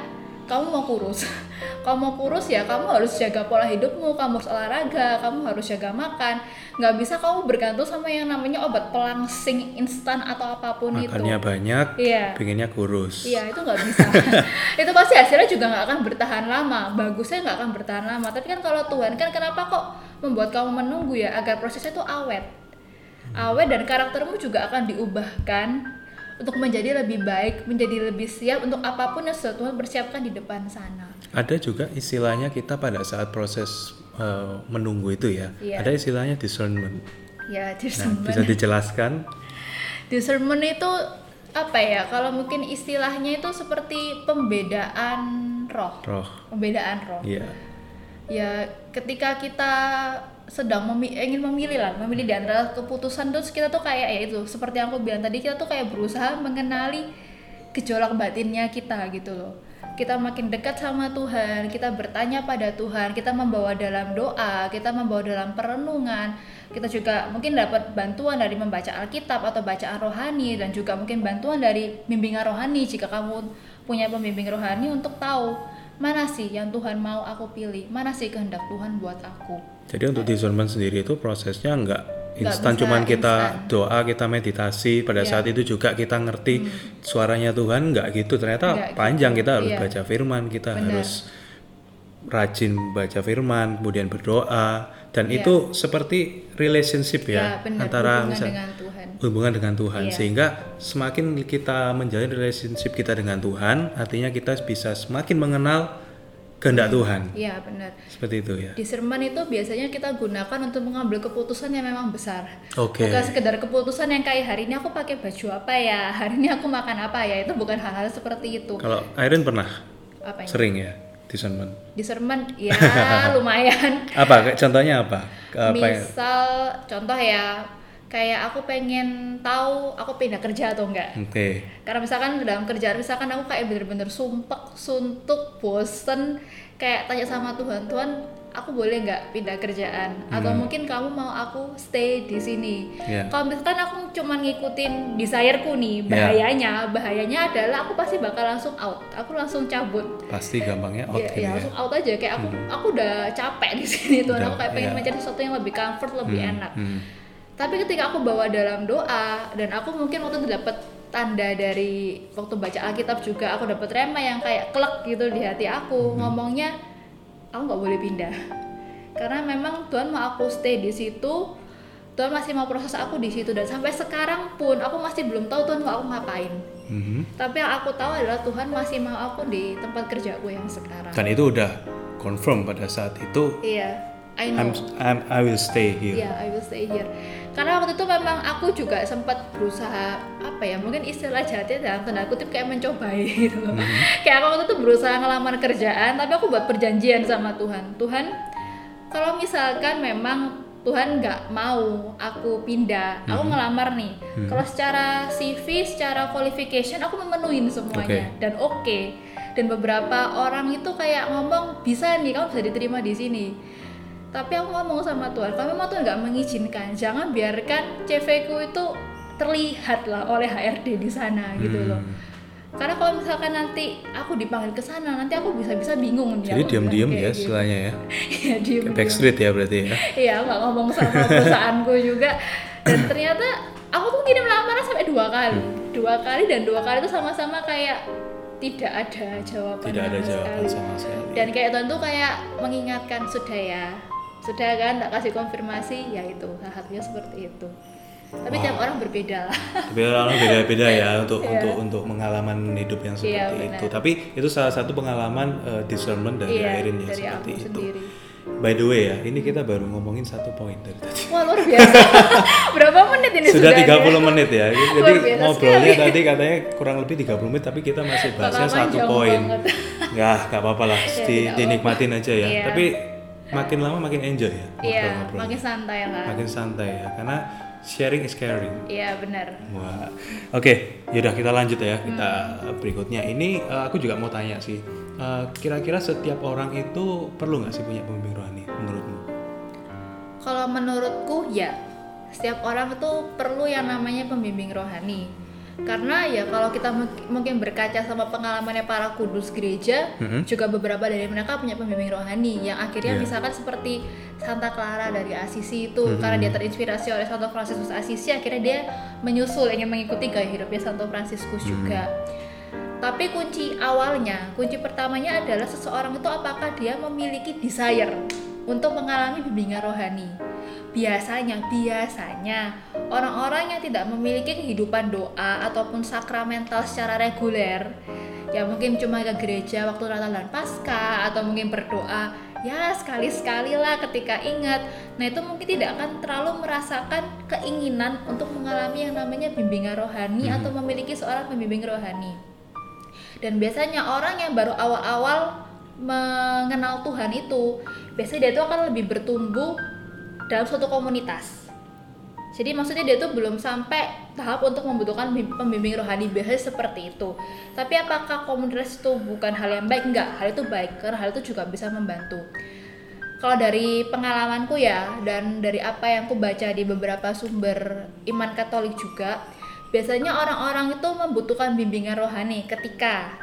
kamu mau kurus? Kamu mau kurus ya kamu harus jaga pola hidupmu kamu harus olahraga kamu harus jaga makan. Nggak bisa kamu bergantung sama yang namanya obat pelangsing instan atau apa pun Makannya itu. Makannya banyak iya. pengennya kurus. Iya itu nggak bisa. Itu pasti hasilnya juga nggak akan bertahan lama. Bagusnya nggak akan bertahan lama. Tapi kan kalau Tuhan kan kenapa kok membuat kamu menunggu ya? Agar prosesnya itu awet. Awet dan karaktermu juga akan diubahkan untuk menjadi lebih baik, menjadi lebih siap untuk apa pun yang Tuhan persiapkan di depan sana. Ada juga istilahnya kita pada saat proses uh, menunggu itu ya, yeah. ada istilahnya discernment. Ya, discernment. Nah, bisa dijelaskan? discernment itu apa ya? Kalau mungkin istilahnya itu seperti pembedaan roh. Roh. Pembedaan roh. Iya. Yeah. Ya, ketika kita sedang memi ingin memilih lah memilih di antara keputusan terus kita tuh kayak ya itu seperti yang aku bilang tadi kita tuh kayak berusaha mengenali gejolak batinnya kita gitu loh. Kita makin dekat sama Tuhan kita bertanya pada Tuhan kita membawa dalam doa kita membawa dalam perenungan kita juga mungkin dapat bantuan dari membaca Alkitab atau bacaan rohani dan juga mungkin bantuan dari bimbingan rohani jika kamu punya pembimbing rohani untuk tahu mana sih yang Tuhan mau aku pilih mana sih kehendak Tuhan buat aku jadi untuk discernment sendiri itu prosesnya enggak instan cuman kita instan. doa kita meditasi pada yeah. saat itu juga kita ngerti hmm. suaranya Tuhan enggak gitu ternyata enggak panjang gitu. kita harus yeah. baca firman kita Benar. harus rajin baca firman kemudian berdoa dan yeah. itu seperti relationship ya, yeah, benar. antara hubungan misal, dengan Tuhan hubungan dengan Tuhan yeah. sehingga semakin kita menjalin relationship kita dengan Tuhan artinya kita bisa semakin mengenal kehendak Tuhan. Iya benar. Seperti itu ya. Discernment itu biasanya kita gunakan untuk mengambil keputusan yang memang besar. Oke. Okay. Bukan sekedar keputusan yang kayak hari ini aku pakai baju apa ya, hari ini aku makan apa ya, itu bukan hal-hal seperti itu. Kalau Irene pernah? Apa? Sering ya discernment. Discernment ya lumayan. apa? Contohnya apa? apa Misal ya? contoh ya kayak aku pengen tahu aku pindah kerja atau enggak. Oke. Okay. Karena misalkan dalam kerjaan misalkan aku kayak bener-bener sumpek, suntuk, bosen, kayak tanya sama Tuhan, Tuhan aku boleh nggak pindah kerjaan hmm. atau mungkin kamu mau aku stay di sini. Yeah. Kalau misalkan aku cuma ngikutin desireku nih, ya. bahayanya, yeah. bahayanya adalah aku pasti bakal langsung out. Aku langsung cabut. Pasti gampangnya out yeah, gitu ya. langsung out aja kayak aku hmm. aku udah capek di sini tuh. Aku kayak pengen yeah. mencari sesuatu yang lebih comfort, lebih hmm. enak. Hmm tapi ketika aku bawa dalam doa dan aku mungkin waktu itu dapat tanda dari waktu baca Alkitab juga aku dapat rema yang kayak klek gitu di hati aku hmm. ngomongnya aku nggak boleh pindah. Karena memang Tuhan mau aku stay di situ Tuhan masih mau proses aku di situ dan sampai sekarang pun aku masih belum tahu Tuhan mau aku ngapain. Mhm. tapi yang aku tahu adalah Tuhan masih mau aku di tempat kerjaku yang sekarang. Dan itu udah confirm pada saat itu. Iya I know I'm, I'm I will stay here. Iya, I will stay here. Karena waktu itu memang aku juga sempat berusaha apa ya, mungkin istilah jahatnya dalam tanda kutip kayak mencobai gitu loh. Kayak aku waktu itu berusaha ngelamar kerjaan, tapi aku buat perjanjian sama Tuhan. Tuhan, kalau misalkan memang Tuhan nggak mau aku pindah, aku ngelamar nih. Kalau secara CV, secara qualification aku memenuhin semuanya Oke. dan oke. Dan beberapa orang itu kayak ngomong bisa nih kamu bisa diterima di sini tapi aku ngomong sama Tuhan kalau memang Tuhan nggak mengizinkan jangan biarkan CV ku itu terlihat lah oleh HRD di sana gitu loh Hmm. karena kalau misalkan nanti aku dipanggil ke sana nanti aku bisa-bisa bingung nih Jadi diam-diam ya kayak gitu. istilahnya ya. Iya, diem Backstreet ya berarti ya. iya aku nggak ngomong sama perusahaanku juga dan ternyata aku tuh ngirim lamaran sampai dua kali dua kali dan dua kali itu sama-sama kayak tidak ada jawaban Tidak ada jawaban sama sekali. dan kayak Tuhan tuh kayak mengingatkan sudah ya sudah kan tak kasih konfirmasi ya itu satunya seperti itu tapi tiap orang berbeda lah Tapi orang beda-beda ya untuk Iya. untuk untuk pengalaman hidup yang seperti Iya, benar. itu. Tapi itu salah satu pengalaman eh, discernment dari iya Airin ya dari seperti aku itu. sendiri By the way ya, ini kita baru ngomongin satu poin dari tadi. wah luar biasa berapa menit ini Sudah sudah 30 menit ya. Jadi ngobrolnya sekali. tadi katanya kurang lebih 30 menit tapi kita masih bahasnya satu poin. Nggak, nggak apa-apa lah. Ya, Di, dinikmatin aja ya. Iya. Tapi makin lama makin enjoy ya iya ngobrol-ngobrol. makin santai lah Makin santai ya. Karena sharing is caring. iya benar Wah, oke, yaudah kita lanjut ya kita Hmm. berikutnya. Ini eh, aku juga mau tanya sih, Eh, kira-kira setiap orang itu perlu nggak sih punya pembimbing rohani menurutmu? Kalau menurutku ya, setiap orang itu perlu yang namanya pembimbing rohani. Karena ya kalau kita mung- mungkin berkaca sama pengalamannya para kudus gereja, Mhm. juga beberapa dari mereka punya pembimbing rohani yang akhirnya Iya. misalkan seperti Santa Clara dari Assisi itu Mhm. karena dia terinspirasi oleh Santo Fransiskus Assisi akhirnya dia menyusul ingin mengikuti gaya hidupnya Santo Fransiskus juga. Tapi kunci awalnya, kunci pertamanya adalah seseorang itu apakah dia memiliki desire untuk mengalami bimbingan rohani. Biasanya, biasanya orang-orang yang tidak memiliki kehidupan doa ataupun sakramental secara reguler, ya mungkin cuma ke gereja waktu Natal dan Paskah atau mungkin berdoa ya sekali-sekali lah ketika ingat. Nah itu mungkin tidak akan terlalu merasakan keinginan untuk mengalami yang namanya bimbingan rohani atau memiliki seorang pembimbing rohani. Dan biasanya orang yang baru awal-awal mengenal Tuhan itu, biasanya dia itu akan lebih bertumbuh dalam suatu komunitas. Jadi maksudnya dia tuh belum sampai tahap untuk membutuhkan bim- pembimbing rohani biasanya seperti itu. Tapi apakah komunitas itu bukan hal yang baik? Enggak, hal itu baik karena hal itu juga bisa membantu. Kalau dari pengalamanku ya dan dari apa yang aku baca di beberapa sumber iman Katolik juga, biasanya orang-orang itu membutuhkan bimbingan rohani ketika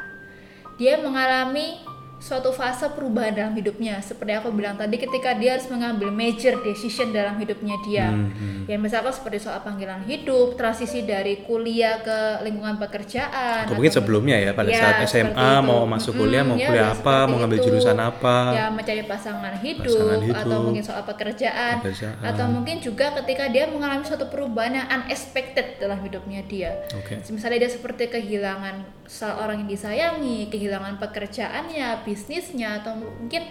dia mengalami suatu fase perubahan dalam hidupnya seperti aku bilang tadi ketika dia harus mengambil major decision dalam hidupnya dia Hmm, ya misalkan seperti soal panggilan hidup transisi dari kuliah ke lingkungan pekerjaan Atau mungkin sebelumnya ya pada Ya, saat SMA mau masuk kuliah mau Mm-mm, ya, kuliah apa mau ngambil itu. jurusan apa? ya mencari pasangan hidup, Pasangan hidup, atau mungkin soal pekerjaan, pekerjaan. atau mungkin juga ketika dia mengalami suatu perubahan yang unexpected dalam hidupnya dia Oke. misalnya dia seperti kehilangan seorang yang disayangi kehilangan pekerjaannya bisnisnya atau mungkin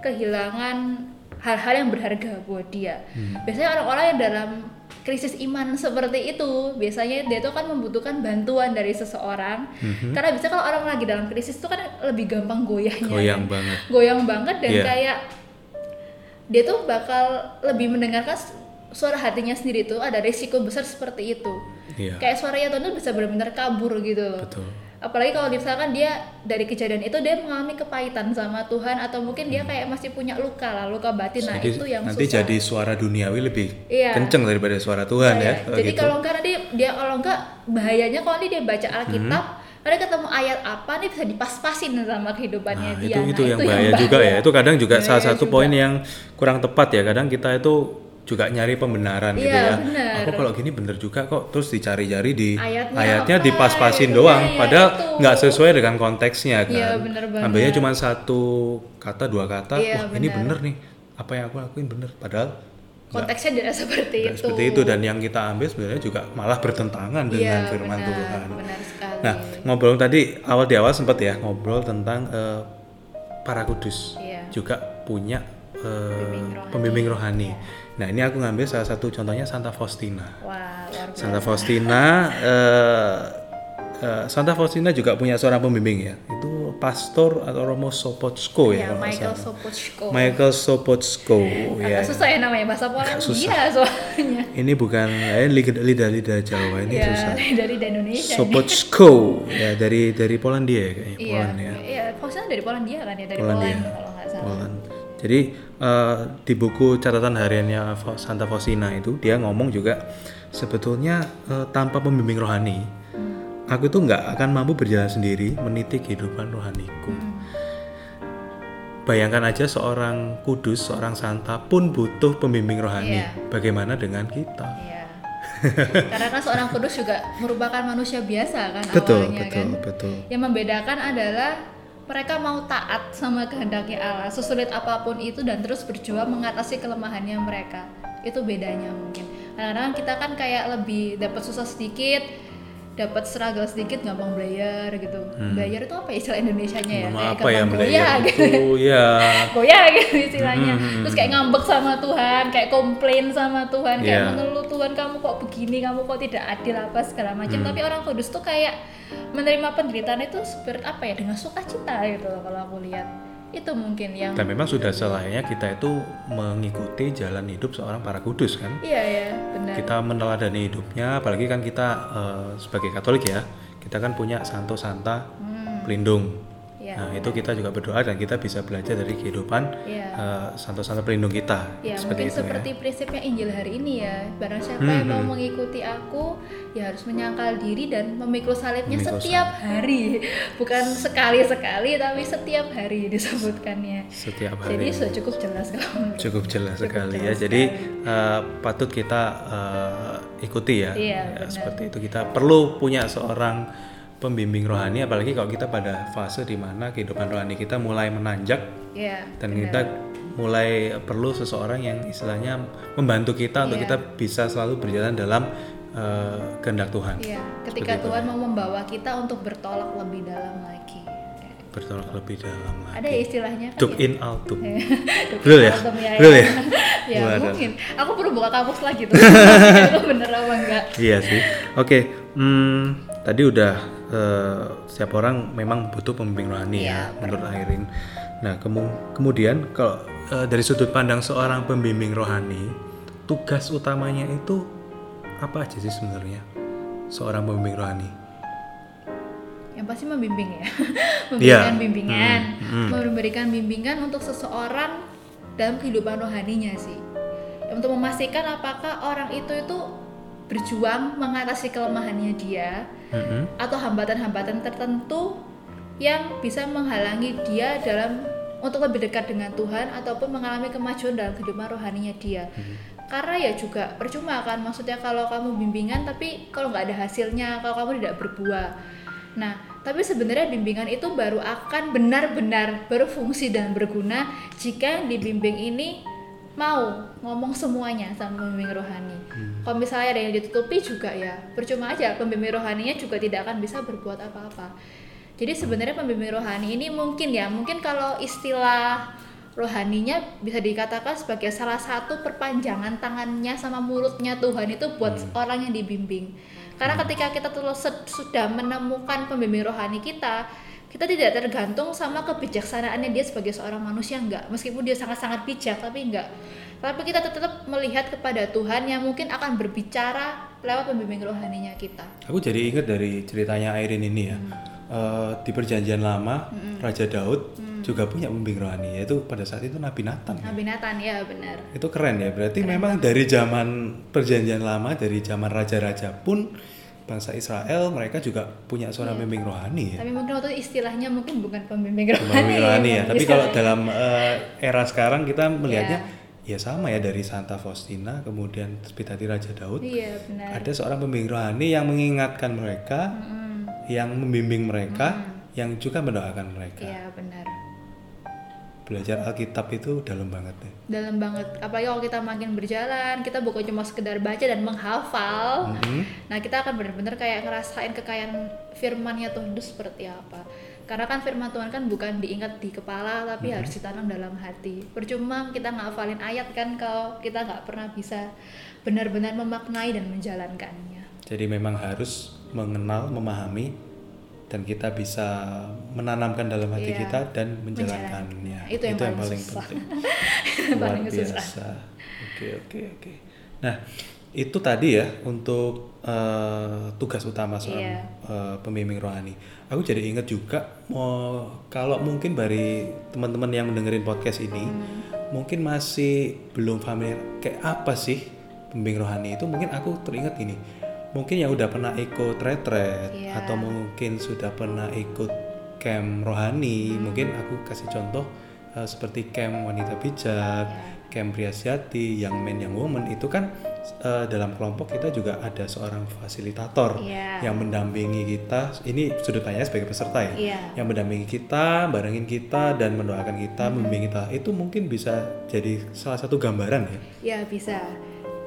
kehilangan hal-hal yang berharga buat dia Hmm. biasanya orang-orang yang dalam krisis iman seperti itu biasanya dia tuh kan membutuhkan bantuan dari seseorang Mhm. karena bisa kalau orang lagi dalam krisis itu kan lebih gampang goyahnya Goyang kan. banget. goyang banget dan Iya. kayak dia tuh bakal lebih mendengarkan su- suara hatinya sendiri tuh ada risiko besar seperti itu Iya. kayak suaranya tuh bisa benar-benar kabur gitu loh Betul. Apalagi kalau misalkan dia dari kejadian itu dia mengalami kepahitan sama Tuhan atau mungkin dia kayak masih punya luka lah luka batin nah Hmm. Jadi itu yang nanti susah jadi suara duniawi lebih Iya. kenceng daripada suara Tuhan ya. Iya, jadi gitu. kalau enggak nanti dia kalau enggak bahayanya kalau nanti dia baca Alkitab nanti ketemu ayat apa nih bisa dipas-pasin sama kehidupannya Hmm. Nah, dia itu itu Nah, yang bahaya juga ya. Itu kadang juga Bahaya salah satu juga. poin yang kurang tepat ya. Kadang kita itu juga nyari pembenaran gitu Iya, ya. benar. Aku kalau gini bener juga kok terus dicari-cari di Ayatnya apa, dipas-pasin gitu. doang Iya, iya, padahal nggak sesuai dengan konteksnya kan. Iya, bener banget. Ambilnya cuma satu kata dua kata, Iya, wah ini benar. bener nih. Apa yang aku lakuin bener padahal konteksnya tidak seperti itu seperti itu dan yang kita ambil sebenarnya juga malah bertentangan dengan Iya, firman benar, Tuhan. benar sekali Nah, ngobrol tadi awal di awal sempat ya ngobrol tentang eh, para kudus Iya. juga punya eh, Pembimbing rohani. pembimbing rohani. Nah, ini aku ngambil salah satu contohnya Santa Faustina. wah Santa Faustina eh, eh, Santa Faustina juga punya seorang pembimbing ya. Itu pastor atau Romo Sopocko ya, ya, kalau Michael. Sopocko Michael Sopocko ya. agak susah ya namanya bahasa Polandia soalnya Ini bukan eh, lidah- lidah-lidah Jawa ini ya susah. dari di Indonesia nih. Sopocko ya dari dari Polandia ya kayaknya iya Poland ya. iya Faustina dari Polandia kan ya dari Polandia. Poland kalau nggak salah Poland. Jadi eh, di buku catatan hariannya Santa Faustina itu dia ngomong juga sebetulnya eh, tanpa pembimbing rohani aku tuh nggak akan mampu berjalan sendiri meniti kehidupan rohaniku. Bayangkan aja seorang kudus, seorang santa pun butuh pembimbing rohani. Iya. Bagaimana dengan kita? Iya. Karena kan seorang kudus juga merupakan manusia biasa kan Betul, awalnya betul, kan. betul. Yang membedakan adalah mereka mau taat sama kehendaknya Allah sesulit apa pun itu dan terus berjuang mengatasi kelemahannya mereka. Itu bedanya mungkin. Kadang-kadang kita kan kayak lebih dapat susah sedikit, dapat struggle sedikit gampang belajar gitu. Belajar itu apa ya istilah Indonesianya ya? Hmm. Nama Kayak apa ya goyah gitu itu? Ya, goyah gitu istilahnya Hmm, terus kayak ngambek sama Tuhan kayak komplain sama Tuhan kayak Iya. mengeluh Tuhan kamu kok begini kamu kok tidak adil apa segala macam Hmm. tapi orang kudus tuh kayak menerima penderitaan itu spirit apa ya dengan sukacita gitu loh kalau aku lihat itu mungkin yang dan memang sudah selayaknya kita itu mengikuti jalan hidup seorang para kudus kan. iya ya benar. Kita meneladani hidupnya apalagi kan kita eh, sebagai Katolik ya kita kan punya santo santa Hmm, pelindung Iya, nah itu kita juga berdoa dan kita bisa belajar dari kehidupan Iya. eh, santo santa pelindung kita. Ya seperti mungkin itu seperti ya prinsipnya Injil hari ini ya. Barang siapa Hmm, yang mau hmm. mengikuti aku Ya harus menyangkal diri dan memikul salibnya Memikul setiap hari. Bukan sekali-sekali tapi setiap hari disebutkannya. Setiap Jadi hari. sudah cukup jelas kalau cukup jelas Cukup sekali ya. jelas jadi eh, patut kita eh, ikuti ya, Iya, Ya, seperti itu. Kita perlu punya seorang pembimbing rohani apalagi kalau kita pada fase di mana kehidupan rohani kita mulai menanjak Ya dan benar. kita mulai perlu seseorang yang istilahnya membantu kita untuk Iya. kita bisa selalu berjalan dalam eh, kehendak Tuhan Iya, ketika Seperti itu. Tuhan mau membawa kita untuk bertolak lebih dalam lagi bertolak lebih dalam Ada lagi ya istilahnya kan Tuk ya? in altum Duk Betul ya? Altum, Betul ya? ya Waduh. mungkin Aku perlu buka kamus lagi tuh Itu bener apa enggak iya sih oke hmm, tadi udah eh, setiap orang memang butuh pembimbing rohani Iya, ya menurut Airin. Nah kemu- kemudian kalau eh, dari sudut pandang seorang pembimbing rohani tugas utamanya itu apa aja sih sebenarnya? Seorang pembimbing rohani. Yang pasti membimbing ya. Iya. memberikan bimbingan. Hmm, hmm. memberikan bimbingan untuk seseorang dalam kehidupan rohaninya sih. Untuk memastikan apakah orang itu itu berjuang mengatasi kelemahannya dia Mm-mm. atau hambatan-hambatan tertentu yang bisa menghalangi dia dalam untuk lebih dekat dengan Tuhan ataupun mengalami kemajuan dalam kehidupan rohaninya dia. Karena ya juga percuma kan, maksudnya kalau kamu bimbingan tapi kalau nggak ada hasilnya, kalau kamu tidak berbuah. Nah, tapi sebenarnya bimbingan itu baru akan benar-benar berfungsi dan berguna jika yang dibimbing ini mau ngomong semuanya sama pembimbing rohani. Kalau misalnya ada yang ditutupi juga ya percuma aja pembimbing rohaninya juga tidak akan bisa berbuat apa-apa. Jadi sebenarnya pembimbing rohani ini mungkin ya mungkin kalau istilah rohaninya bisa dikatakan sebagai salah satu perpanjangan tangannya sama mulutnya Tuhan itu buat orang yang dibimbing. Karena ketika kita terus sudah menemukan pembimbing rohani kita, kita tidak tergantung sama kebijaksanaannya dia sebagai seorang manusia enggak. Meskipun dia sangat-sangat bijak tapi enggak. Tapi kita tetap melihat kepada Tuhan yang mungkin akan berbicara lewat pembimbing rohaninya kita. Aku jadi ingat dari ceritanya Airin ini ya. Eh, di perjanjian lama Raja Daud juga punya pembimbing rohani yaitu pada saat itu Nabi Nathan. Nabi Nathan ya benar. Itu keren ya. Berarti memang dari zaman perjanjian lama dari zaman raja-raja pun bangsa Israel mereka juga punya seorang pembimbing rohani ya. tapi mungkin waktu itu istilahnya mungkin bukan pembimbing rohani, Pembimbing rohani ya. Tapi kalau dalam eh, era sekarang kita melihatnya ya sama ya dari Santa Faustina kemudian seperti tadi Raja Daud. Iya benar. Ada seorang pembimbing rohani yang mengingatkan mereka Mm-mm. yang membimbing mereka yang juga mendoakan mereka. Iya benar belajar Alkitab itu dalam banget nih dalam banget. Apalagi kalau kita makin berjalan kita bukan cuma sekedar baca dan menghafal. Mhm. nah kita akan benar-benar kayak ngerasain kekayaan firmannya Tuhan itu seperti apa. Karena kan firman Tuhan kan bukan diingat di kepala tapi harus ditanam dalam hati. Percuma kita ngafalin ayat kan kalau kita nggak pernah bisa benar-benar memaknai dan menjalankannya. Jadi memang harus mengenal memahami dan kita bisa menanamkan dalam hati Iya. kita dan menjalankannya Itu yang paling susah. penting luar Paling susah. biasa oke oke oke nah itu tadi ya untuk eh, tugas utama seorang Iya. eh, pembimbing rohani aku jadi ingat juga mau kalau mungkin dari teman-teman yang mendengarin podcast ini Hmm. mungkin masih belum familiar kayak apa sih pembimbing rohani itu mungkin aku teringat gini mungkin yang udah pernah ikut retret Iya. atau mungkin sudah pernah ikut camp rohani Hmm. mungkin aku kasih contoh eh, seperti camp wanita bijak Iya. camp pria sejati yang men yang woman itu kan eh, dalam kelompok kita juga ada seorang fasilitator Iya. yang mendampingi kita ini sudut pandangnya sebagai peserta ya Iya. yang mendampingi kita, barengin kita dan mendoakan kita, membimbing kita. Itu mungkin bisa jadi salah satu gambaran ya. Ya bisa,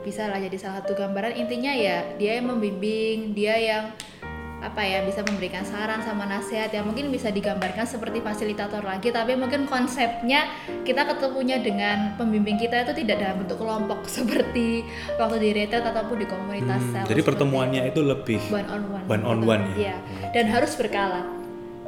bisa lah jadi salah satu gambaran. Intinya ya dia yang membimbing, dia yang apa ya bisa memberikan saran sama nasihat yang mungkin bisa digambarkan seperti fasilitator lagi tapi mungkin konsepnya kita ketemunya dengan pembimbing kita itu tidak dalam bentuk kelompok seperti waktu di retret ataupun di komunitas Hmm, jadi pertemuannya itu lebih one on one one on one ya. Iya. dan harus berkala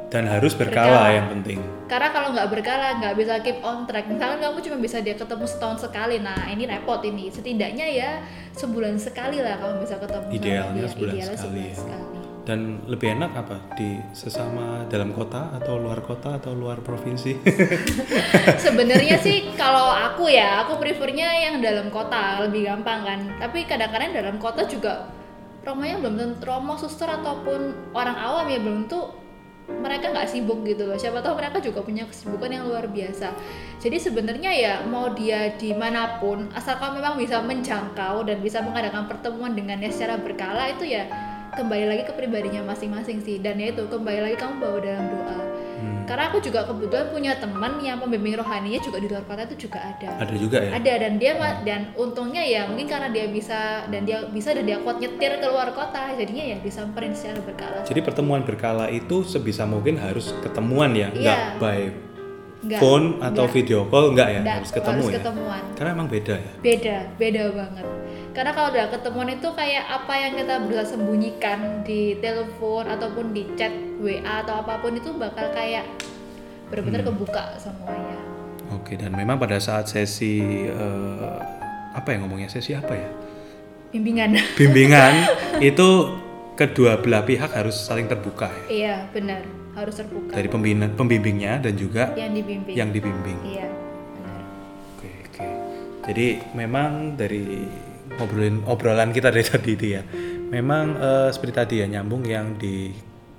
dan harus berkala Berkala. yang penting. karena kalau nggak berkala nggak bisa keep on track misalkan kamu cuma bisa dia ketemu setahun sekali nah ini repot ini setidaknya ya sebulan sekali lah kamu bisa ketemu sama Idealnya dia. sebulan Idealnya sekali sebulan ya. sekali. Dan lebih enak apa di sesama dalam kota atau luar kota atau luar provinsi? sebenarnya sih kalau aku ya aku prefernya yang dalam kota lebih gampang kan tapi kadang-kadang dalam kota juga romonya belum tentu romo suster ataupun orang awam ya belum tuh mereka nggak sibuk gitu loh. Siapa tahu mereka juga punya kesibukan yang luar biasa. Jadi sebenarnya ya mau dia di mana pun asalkan memang bisa menjangkau dan bisa mengadakan pertemuan dengannya secara berkala itu ya kembali lagi ke pribadinya masing-masing sih. Dan ya itu kembali lagi kamu bawa dalam doa Hmm, karena aku juga kebetulan punya teman yang pembimbing rohaninya juga di luar kota itu juga ada. ada juga ya. Ada dan dia ma- dan untungnya ya mungkin karena dia bisa dan dia bisa dan dia kuat nyetir ke luar kota jadinya ya disamperin secara berkala. Jadi pertemuan berkala itu sebisa mungkin harus ketemuan ya, Iya. nggak by Nggak, phone atau nggak. video call nggak ya, Nggak, harus ketemu harus ya. ketemuan. Karena emang beda ya. Beda, beda banget. Karena kalau udah ketemuan itu kayak apa yang kita berusaha sembunyikan di telepon ataupun di chat WA atau apa pun itu bakal kayak benar-benar Hmm. kebuka semuanya. Oke, dan memang pada saat sesi eh, apa ya ngomongnya sesi apa ya? Bimbingan. Bimbingan itu kedua belah pihak harus saling terbuka ya. iya, benar. Harus terbuka. Dari pembina, pembimbingnya dan juga yang dibimbing. yang dibimbing. Iya, benar. Oke, oke. Jadi memang dari ngobrolin obrolan kita dari tadi itu ya. Memang eh, seperti tadi ya nyambung yang di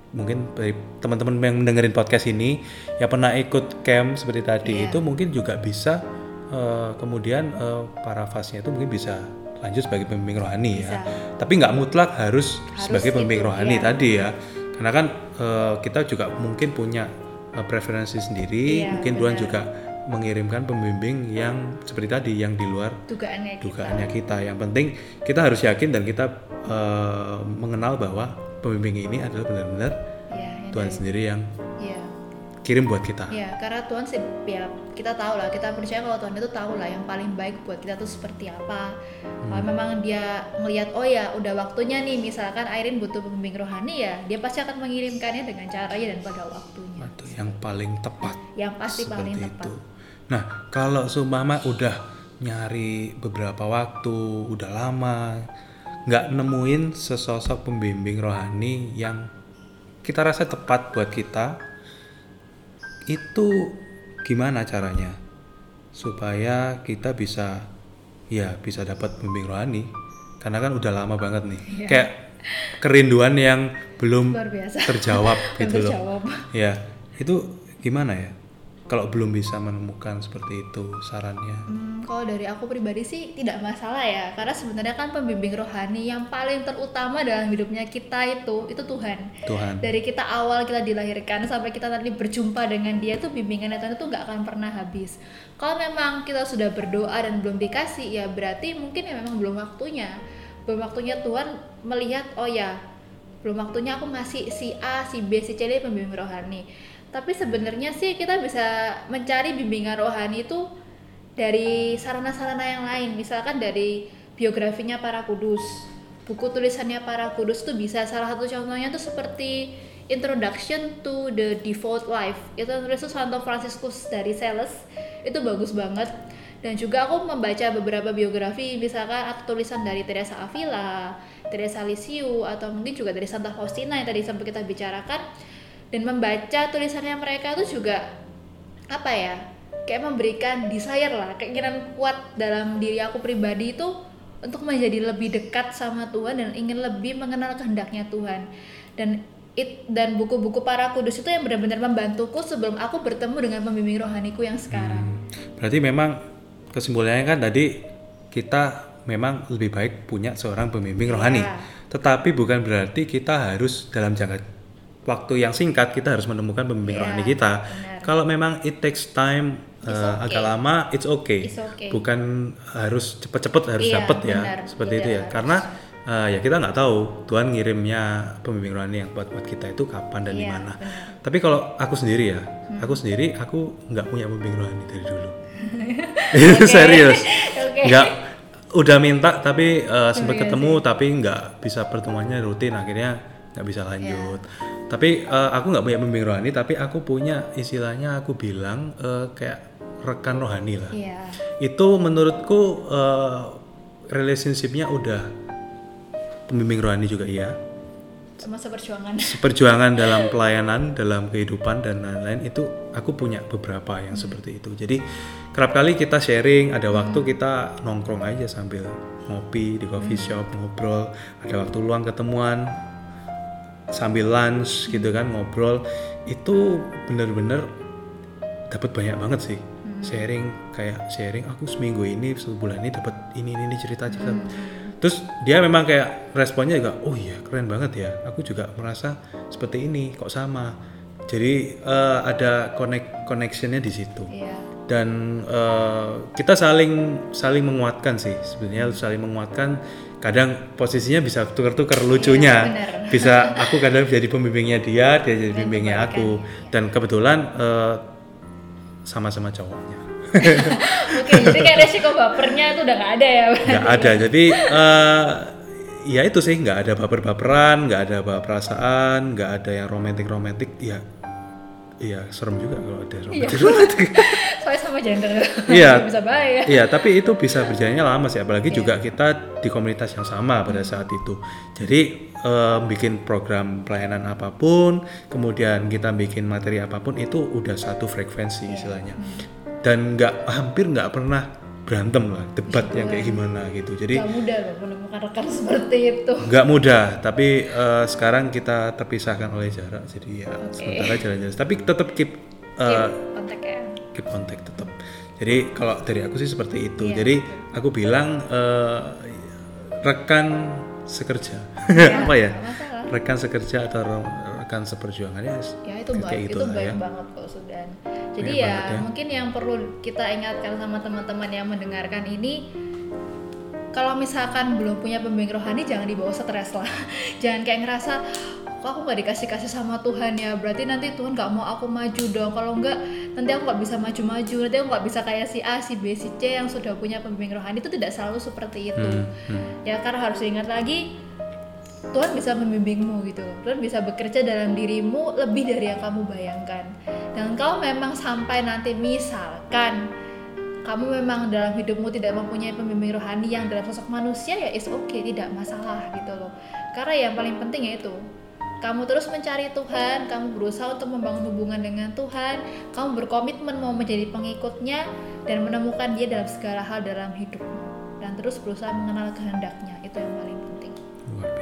mungkin teman-teman yang mendengarin podcast ini yang pernah ikut camp seperti tadi Iya. itu mungkin juga bisa eh, kemudian eh, para fasnya itu mungkin bisa lanjut sebagai pembimbing rohani ya. Bisa. Tapi nggak mutlak harus, Harus sebagai pembimbing itu, rohani iya. tadi ya. Karena kan eh, kita juga mungkin punya eh, preferensi sendiri, Iya, mungkin Tuhan juga mengirimkan pembimbing yang seperti tadi yang di luar Dugaannya kita. dugaannya kita. Yang penting kita harus yakin dan kita eh, mengenal bahwa pembimbing ini adalah benar-benar Iya, yang Tuhan dari- sendiri yang Iya. kirim buat kita. Iya, karena Tuhan sih ya kita tahu lah, kita percaya kalau Tuhan itu tahu lah yang paling baik buat kita tuh seperti apa. Kalau Hmm. memang dia ngelihat oh ya udah waktunya nih misalkan Airin butuh pembimbing rohani ya, dia pasti akan mengirimkannya dengan caranya dan pada waktunya. Itu yang paling tepat. Yang pasti paling tepat. itu. Nah, kalau Sumama udah nyari beberapa waktu, udah lama nggak nemuin sesosok pembimbing rohani yang kita rasa tepat buat kita, itu gimana caranya supaya kita bisa ya bisa dapat pembimbing rohani? Karena kan udah lama banget nih, Iya. kayak kerinduan yang belum terjawab Belum gitu loh. terjawab. Ya, itu gimana ya? Kalau belum bisa menemukan seperti itu sarannya Hmm, kalau dari aku pribadi sih tidak masalah ya, karena sebenarnya kan pembimbing rohani yang paling terutama dalam hidupnya kita itu itu Tuhan. Tuhan Dari kita awal kita dilahirkan sampai kita nanti berjumpa dengan Dia tuh bimbingan Tuhan itu nggak akan pernah habis. Kalau memang kita sudah berdoa dan belum dikasih, ya berarti mungkin ya memang belum waktunya. Belum waktunya Tuhan melihat, oh ya, belum waktunya aku masih si A, si B, si C dia pembimbing rohani. Tapi sebenarnya sih kita bisa mencari bimbingan rohani itu dari sarana-sarana yang lain, misalkan dari biografinya para kudus, buku tulisannya para kudus tuh bisa. Salah satu contohnya tuh seperti Introduction to the Devout Life. Itu tulis Santo Franciscus dari Sales. Itu bagus banget. Dan juga aku membaca beberapa biografi misalkan atau tulisan dari Teresa Avila, Teresa Lisieux atau mungkin juga dari Santa Faustina yang tadi sempat kita bicarakan dan membaca tulisannya mereka itu juga apa ya kayak memberikan desire lah keinginan kuat dalam diri aku pribadi itu untuk menjadi lebih dekat sama Tuhan dan ingin lebih mengenal kehendaknya Tuhan. Dan it, dan buku-buku para kudus itu yang benar-benar membantuku sebelum aku bertemu dengan pembimbing rohaniku yang sekarang. Hmm, berarti memang kesimpulannya kan tadi kita memang lebih baik punya seorang pembimbing rohani. Iya. tetapi bukan berarti kita harus dalam jangka waktu yang singkat kita harus menemukan pembimbing Iya, rohani kita benar. kalau memang it takes time It's uh, okay. agak lama it's okay. It's okay. bukan harus cepet-cepet harus Iya, dapet ya seperti Tidak itu ya harus. karena uh, ya kita nggak tahu Tuhan ngirimnya pembimbing rohani yang buat buat kita itu kapan dan di Iya, mana. Hmm. tapi kalau aku sendiri ya aku sendiri aku nggak punya pembimbing rohani dari dulu itu serius Oke. nggak udah minta tapi uh, sempat Iya ketemu tapi nggak bisa pertemuannya rutin akhirnya nggak bisa lanjut. Iya. tapi uh, aku nggak punya pembimbing rohani tapi aku punya istilahnya aku bilang uh, kayak rekan rohani lah. Iya. itu menurutku uh, relationshipnya udah pembimbing rohani juga iya. Semasa perjuangan perjuangan dalam pelayanan dalam kehidupan dan lain-lain itu aku punya beberapa yang seperti itu. Jadi kerap kali kita sharing ada waktu kita nongkrong aja sambil ngopi di coffee shop ngobrol ada waktu luang ketemuan sambil lunch gitu kan ngobrol itu bener-bener dapat banyak banget sih. Sharing kayak sharing aku seminggu ini sebulan ini dapat ini ini, ini cerita cerita. Terus dia memang kayak responnya juga oh iya keren banget ya. Aku juga merasa seperti ini kok sama. Jadi eh, ada connect connectionnya di situ. Iya. Dan eh, kita saling saling menguatkan sih sebenarnya saling menguatkan kadang posisinya bisa tukar-tukar lucunya. Benar. bisa aku kadang jadi pembimbingnya dia dia jadi pembimbingnya aku. Dan kebetulan eh, sama-sama cowoknya. Oke jadi kayak resiko bapernya itu udah nggak ada ya. Nggak ada. Jadi eh, ya itu sih nggak ada baper-baperan nggak ada baper perasaan nggak ada yang romantik-romantik ya Iya serem juga kalau ada romantik-romantik soalnya sama gender. Iya. bisa bahaya Iya, tapi itu bisa berjalannya lama sih, apalagi juga kita di komunitas yang sama pada saat itu. Jadi eh, bikin program pelayanan apa pun, kemudian kita bikin materi apa pun itu udah satu frekuensi istilahnya. Dan nggak hampir nggak pernah berantem lah, debat yang kayak gimana gitu. Jadi Gak mudah loh menemukan rekan seperti itu nggak mudah, tapi eh, sekarang kita terpisahkan oleh jarak, jadi ya sementara jalan-jalan. Tapi tetap keep eh, kontaknya keep contact tetap. Jadi kalau dari aku sih seperti itu. Iya. Jadi aku bilang eh, rekan sekerja, apa ya? masalah. Rekan sekerja atau rekan seperjuangan ya. itu baik itu itulah baik ya. banget kok sudah jadi ya, banget ya. mungkin yang perlu kita ingatkan sama teman-teman yang mendengarkan ini kalau misalkan belum punya pembimbing rohani jangan dibawa stres lah jangan kayak ngerasa kok aku nggak dikasih kasih sama Tuhan ya berarti nanti Tuhan nggak mau aku maju dong kalau nggak nanti aku nggak bisa maju-maju nanti aku nggak bisa kayak si A si B si C yang sudah punya pembimbing rohani itu tidak selalu seperti itu Hmm, hmm. ya karena harus diingat lagi Tuhan bisa membimbingmu gitu Tuhan bisa bekerja dalam dirimu lebih dari yang kamu bayangkan. Dan kalau memang sampai nanti misalkan kamu memang dalam hidupmu tidak mempunyai pembimbing rohani yang dalam sosok manusia ya is okay tidak masalah gitu loh. Karena yang paling penting yaitu kamu terus mencari Tuhan, kamu berusaha untuk membangun hubungan dengan Tuhan, kamu berkomitmen mau menjadi pengikutnya dan menemukan Dia dalam segala hal dalam hidupmu. Dan terus berusaha mengenal kehendaknya itu yang paling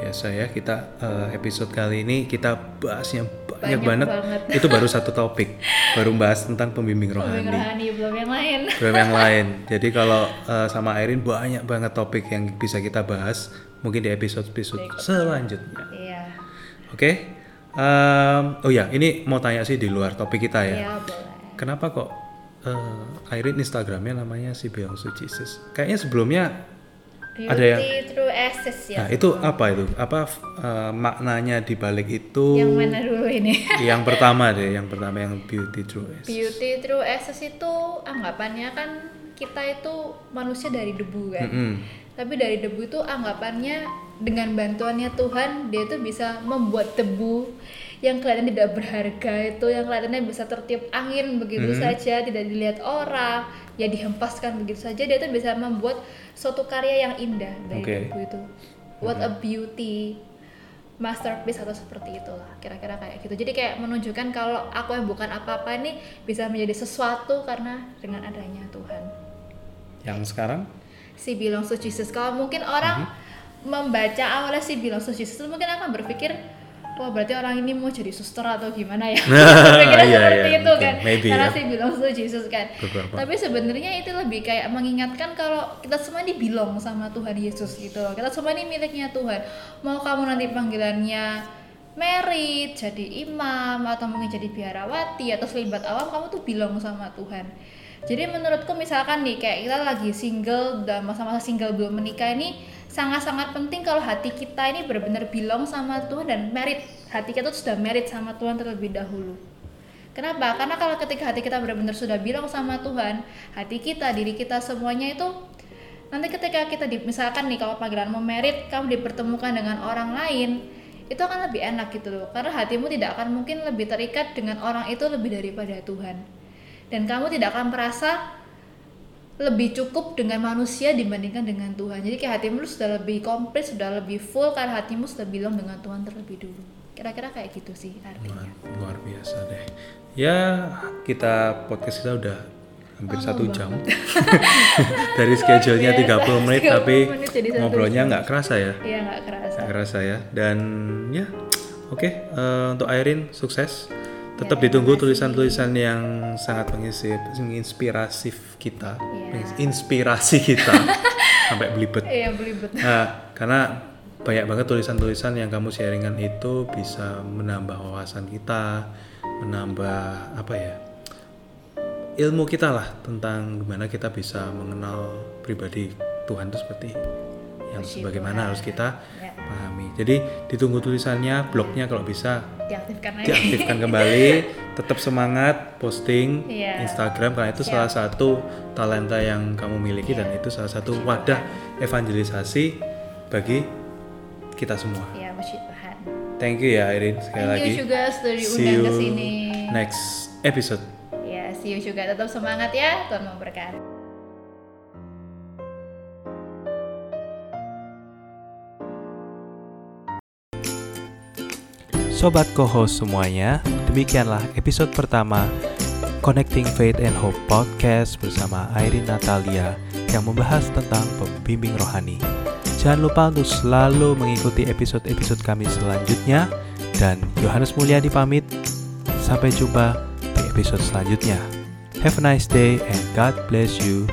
biasa ya kita eh, episode kali ini kita bahasnya banyak, Banyak banget. banget. Itu baru satu topik, baru bahas tentang pembimbing Pembimbing rohani. rohani belum yang lain. Belum yang lain. Jadi kalau eh, sama Airin banyak banget topik yang bisa kita bahas mungkin di episode-episode selanjutnya. Iya. Oke. Em, oh ya, ini mau tanya sih di luar topik kita ya. Iya, boleh. Kenapa kok eh Airin Instagramnya namanya si to Jesus? Kayaknya sebelumnya Beauty Ada yang- through access ya. Nah, itu apa itu? Apa eh, maknanya di balik itu? Yang mana dulu ini? yang pertama deh, yang pertama yang beauty true Essence. Beauty through access itu anggapannya kan kita itu manusia dari debu kan. Mm-mm. Tapi dari debu itu anggapannya dengan bantuannya Tuhan dia itu bisa membuat debu yang kelihatan tidak berharga itu yang kelihatannya bisa tertiup angin begitu saja tidak dilihat orang ya dihempaskan begitu saja dia itu bisa membuat suatu karya yang indah dari Oke. debu itu what a beauty masterpiece atau seperti itulah kira-kira kayak gitu jadi kayak menunjukkan kalau aku yang bukan apa-apa ini bisa menjadi sesuatu karena dengan adanya Tuhan Yang sekarang? si belongs to Jesus. Kalau mungkin orang Mhm. Membaca awalnya si belongs to Jesus itu mungkin akan berpikir wah berarti orang ini mau jadi suster atau gimana ya Berpikirnya Iya, seperti iya, itu mungkin. kan Maybe karena ya. si belongs to Jesus kan Beberapa. tapi sebenarnya itu lebih kayak mengingatkan kalau kita semua ini sama Tuhan Yesus gitu loh kita semua ini miliknya Tuhan mau kamu nanti panggilannya merit jadi imam atau mungkin jadi biarawati atau selibat awam kamu tuh belong sama Tuhan jadi menurutku misalkan nih kayak kita lagi single dan masa-masa single belum menikah ini sangat-sangat penting kalau hati kita ini benar-benar belong sama Tuhan dan merit hati kita tuh sudah merit sama Tuhan terlebih dahulu Kenapa? Karena kalau ketika hati kita benar-benar sudah bilang sama Tuhan, hati kita, diri kita semuanya itu nanti ketika kita di, misalkan nih kalau panggilan mau merit, kamu dipertemukan dengan orang lain, itu akan lebih enak gitu loh. Karena hatimu tidak akan mungkin lebih terikat dengan orang itu lebih daripada Tuhan. Dan kamu tidak akan merasa lebih cukup dengan manusia dibandingkan dengan Tuhan. Jadi kayak hatimu sudah lebih komplit, sudah lebih full karena hatimu sudah bilang dengan Tuhan terlebih dulu. Kira-kira kayak gitu sih artinya. Luar, luar biasa deh. Ya, kita podcast kita udah hampir satu jam. Dari schedule-nya 30 menit 30 tapi menit ngobrolnya nggak kerasa ya. Iya nggak kerasa. Nggak kerasa ya. Dan ya, oke eh, untuk Airin sukses. Ya, Tetap ditunggu tulisan-tulisan yang sangat menginspir- menginspirasif kita, Iya. inspirasi kita sampai belibet. Iya belibet. Nah, karena banyak banget tulisan-tulisan yang kamu sharingan itu bisa menambah wawasan kita, menambah apa ya? ilmu kita lah tentang gimana kita bisa mengenal pribadi Tuhan itu seperti yang Puji sebagaimana Tuhan. harus kita Ya. Pahami. Jadi ditunggu tulisannya, blognya kalau bisa Diaktifkan lagi. diaktifkan kembali, tetap semangat posting Iya. Instagram karena itu salah satu talenta yang kamu miliki dan itu salah satu wadah evangelisasi bagi kita semua. Iya puji Tuhan. Thank you ya Irin sekali Thank lagi. you juga sudah diundang ke sini. next episode. Ya, see you juga tetap semangat ya. Tuhan memberkati. Sobat co-host semuanya, demikianlah episode pertama Connecting Faith and Hope Podcast bersama Airin Natalia yang membahas tentang pembimbing rohani. Jangan lupa untuk selalu mengikuti episode-episode kami selanjutnya dan Yohanes Mulyadi pamit. Sampai jumpa di episode selanjutnya. Have a nice day and God bless you.